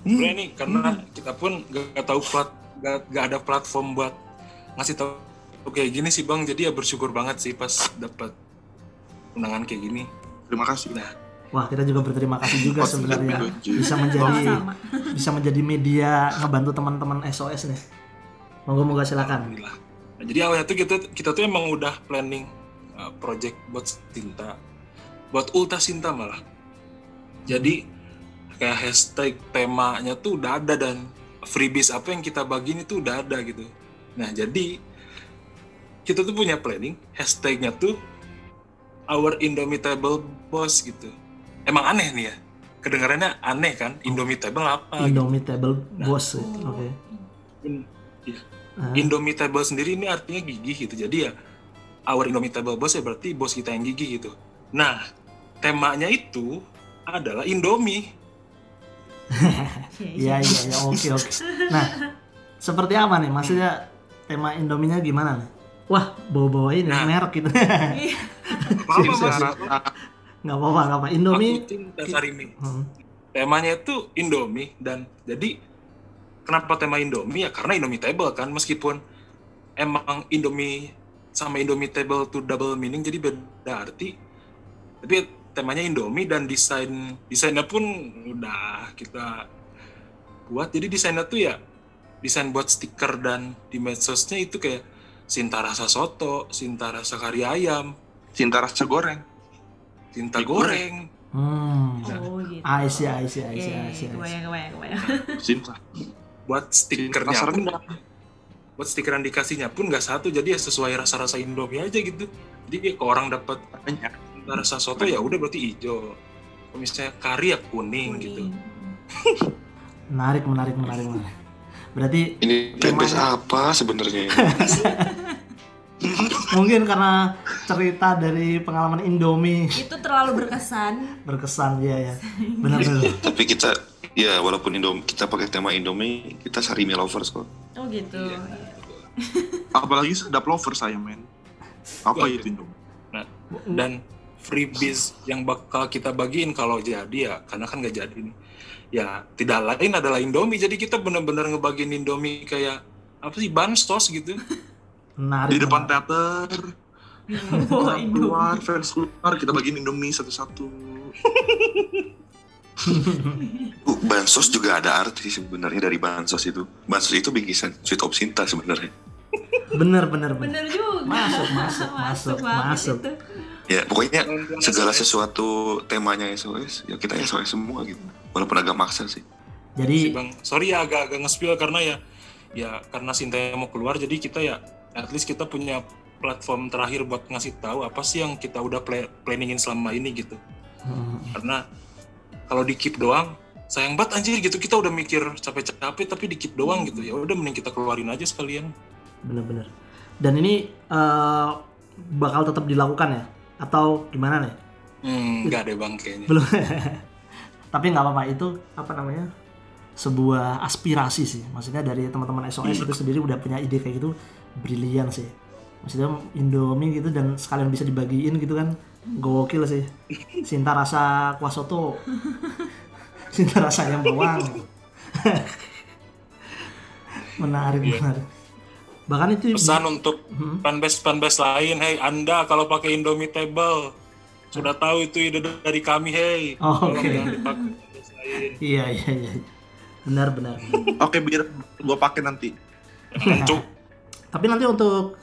Sebenarnya nih karena kita pun gak, gak tahu plat, gak, gak ada platform buat ngasih tahu kayak gini sih bang. Jadi ya bersyukur banget sih pas dapat undangan kayak gini. Terima kasih. Nah, Wah kita juga berterima kasih juga sebenarnya bisa menjadi Sama. bisa menjadi media ngebantu teman-teman SOS nih. Monggo monggo silakan. alhamdulillah. Nah, jadi awalnya tuh kita kita tuh emang udah planning uh, project buat Sinta, buat Ulta Sinta malah. Jadi kayak hashtag temanya tuh udah ada dan freebies apa yang kita bagiin itu udah ada gitu. Nah jadi kita tuh punya planning hashtagnya tuh our indomitable boss gitu. Emang aneh nih ya, kedengarannya aneh kan? Indomitable apa? gitu. Indomitable boss. ya. Oke. In- iya. Ah, Indomitable sendiri ini artinya gigih gitu. Jadi ya our indomitable boss ya berarti bos kita yang gigih gitu. Nah, temanya itu adalah Indomie. Iya iya iya oke oke. Nah seperti apa nih maksudnya tema Indominya gimana nih? Wah bawa-bawa ini Nah. merek gitu. Apa Sip, mas? sip. Nggak apa-apa nggak apa. Indomie. Aku dasar ini. Hmm. Temanya itu Indomie dan jadi kenapa tema Indomie ya karena Indomitable kan meskipun emang Indomie sama Indomitable tuh double meaning jadi beda arti. Tapi temanya Indomie dan desain desainnya pun udah kita buat. Jadi desainnya tuh ya desain buat stiker dan di medsosnya itu kayak Sinta rasa soto, Sinta rasa kari ayam, Cinta rasa goreng. Sinta Mie goreng. Hmm. Oh gitu. I see, I see, I see, I see, Oke, I see. kebayang, kebayang, kebayang. Cinta. buat stikernya Rasa pun buat stiker yang dikasihnya pun nggak satu jadi ya sesuai rasa-rasa Indomie aja gitu jadi kalau orang dapat Banyak. rasa soto ya udah berarti hijau kalau misalnya kari ya kuning, gitu Menarik, menarik, menarik, menarik. Berarti Ini Temanya- apa sebenarnya? <laughs> mungkin karena cerita dari pengalaman Indomie Itu terlalu berkesan. berkesan ya ya. Benar-benar. <laughs> Tapi kita ya walaupun Indomie kita pakai tema Indomie, kita Sarimi lovers kok. Oh gitu. Iya. <laughs> Apalagi sedap lover saya men. Apa Wah, itu Indomie? nah dan freebies yang bakal kita bagiin kalau jadi ya karena kan nggak jadi nih ya tidak lain adalah Indomie jadi kita bener-bener ngebagiin Indomie kayak apa sih bansos gitu <laughs> Menarik. Di depan menarik. teater, <laughs> Wah, Indo. keluar fans keluar kita bagiin Indomie satu-satu <laughs> Bu, bansos juga ada arti sebenarnya dari bansos itu. Bansos itu bingkisan Sweet of Sinta sebenarnya. bener bener bener Bener juga. Masuk, masuk, masuk, banget masuk. itu. Ya, pokoknya segala sesuatu temanya SOS, ya kita SOS semua gitu. Walaupun agak maksa sih. Si jadi bang sorry ya agak agak nge-spill karena ya ya karena Sinta mau keluar jadi kita ya at least kita punya platform terakhir buat ngasih tahu apa sih yang kita udah pla- planningin selama ini gitu. Hmm, karena kalau di keep doang sayang banget anjir gitu. Kita udah mikir capek-capek tapi di keep doang gitu. Ya udah mending kita keluarin aja sekalian. Bener-bener. Dan ini eh, bakal tetap dilakukan ya? Atau gimana nih? Hmm nggak deh bang kayaknya. Belum. <laughs> Tapi nggak apa-apa. Itu apa namanya? Sebuah aspirasi sih. Maksudnya dari teman-teman SOS itu sendiri udah punya ide kayak gitu brilian sih. Maksudnya Indomie gitu dan sekalian bisa dibagiin gitu kan. Gokil sih. Sinta rasa kuah soto Sinta <laughs> rasa ayam bawang. Menarik Iya. menarik. Bahkan itu pesan untuk Hmm. fanbase fanbase lain hey anda kalau pakai Indomie table sudah tahu itu ide dari kami hey. Oh, Tolong oke. jangan dipakai fanbase lain. Iya iya iya. Benar benar. Oke biar gua pakai nanti. Cuk. Tapi nanti untuk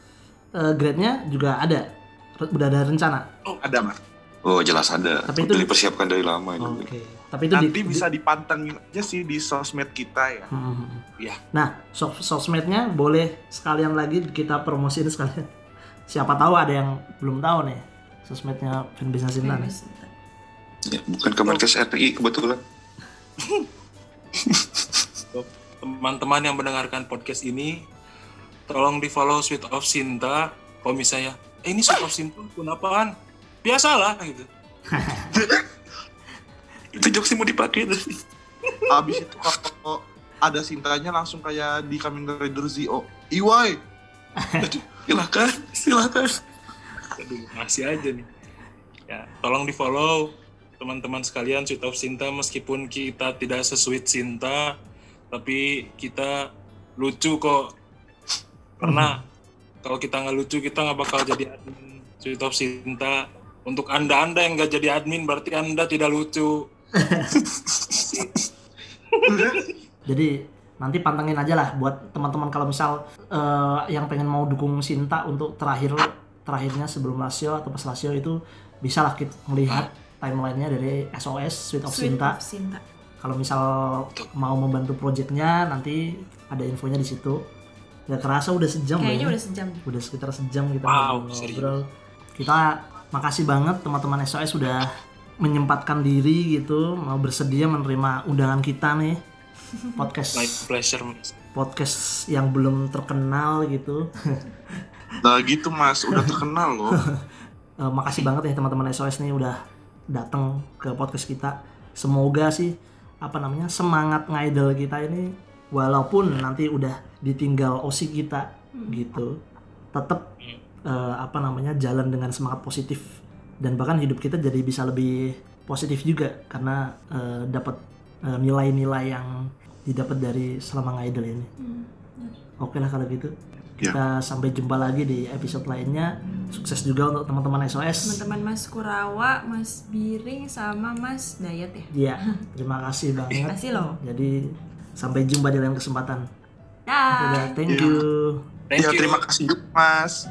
eh, grade-nya juga ada, udah ada rencana. ada mas Oh, jelas ada. Tapi itu- Udah dipersiapkan dari lama Oke. juga. Tapi itu nanti di, bisa dipantengin aja sih di sosmed kita ya Hmm. Iya. Nah, sos- sosmednya boleh sekalian lagi kita promosiin sekalian. <laughs> Siapa tahu ada yang belum tahu nih sosmednya fanbase Sinta nih. Ya, bukan Kemenkes RI kebetulan. <laughs> <laughs> teman-teman yang mendengarkan podcast ini tolong di follow Sweet of Sinta. Kalau misalnya eh ini Sweet of Sinta pun apaan? Biasalah gitu. <laughs> Itu jokes mau dipakai tuh. abis itu kalau ada sintanya langsung kayak di Kamen Rider Zio Iwai! Silakan, silakan. aduh masih aja nih. Ya tolong di follow teman-teman sekalian Sweet of Sinta meskipun kita tidak sesuit Sinta tapi kita lucu kok karena kalau kita nggak lucu kita nggak bakal jadi admin Sweet of Sinta untuk anda anda yang nggak jadi admin berarti anda tidak lucu <laughs> Jadi nanti pantengin aja lah buat teman-teman kalau misal eh, yang pengen mau dukung Sinta untuk terakhir terakhirnya sebelum rasio atau pas rasio itu bisa lah kita melihat timelinenya dari SOS Sweet of Sinta. Sinta. Kalau misal mau membantu projectnya nanti ada infonya di situ. Gak kerasa udah sejam Kayaknya ya. udah sejam. udah sekitar sejam kita Wow, ngobrol. Kita makasih banget teman-teman SOS sudah menyempatkan diri gitu mau bersedia menerima undangan kita nih <laughs> podcast my pleasure Mas. podcast yang belum terkenal gitu. <laughs> nah gitu mas udah terkenal loh <laughs> Eh, makasih banget ya teman-teman SOS nih udah datang ke podcast kita. Semoga sih apa namanya semangat ngidol kita ini walaupun nanti udah ditinggal osi kita gitu, tetap eh, apa namanya jalan dengan semangat positif dan bahkan hidup kita jadi bisa lebih positif juga karena eh, dapat eh, nilai-nilai yang didapat dari selama ngidol ini. Oke lah kalau gitu. Ya. Kita sampai jumpa lagi di episode lainnya. Sukses juga untuk teman-teman SOS. Teman-teman Mas Kurawa, Mas Biring, sama Mas Dayat ya. Iya, terima kasih banget. Kasih loh. Jadi sampai jumpa di lain kesempatan. Dah. Udah, thank Iya. you. thank ya you terima kasih juga mas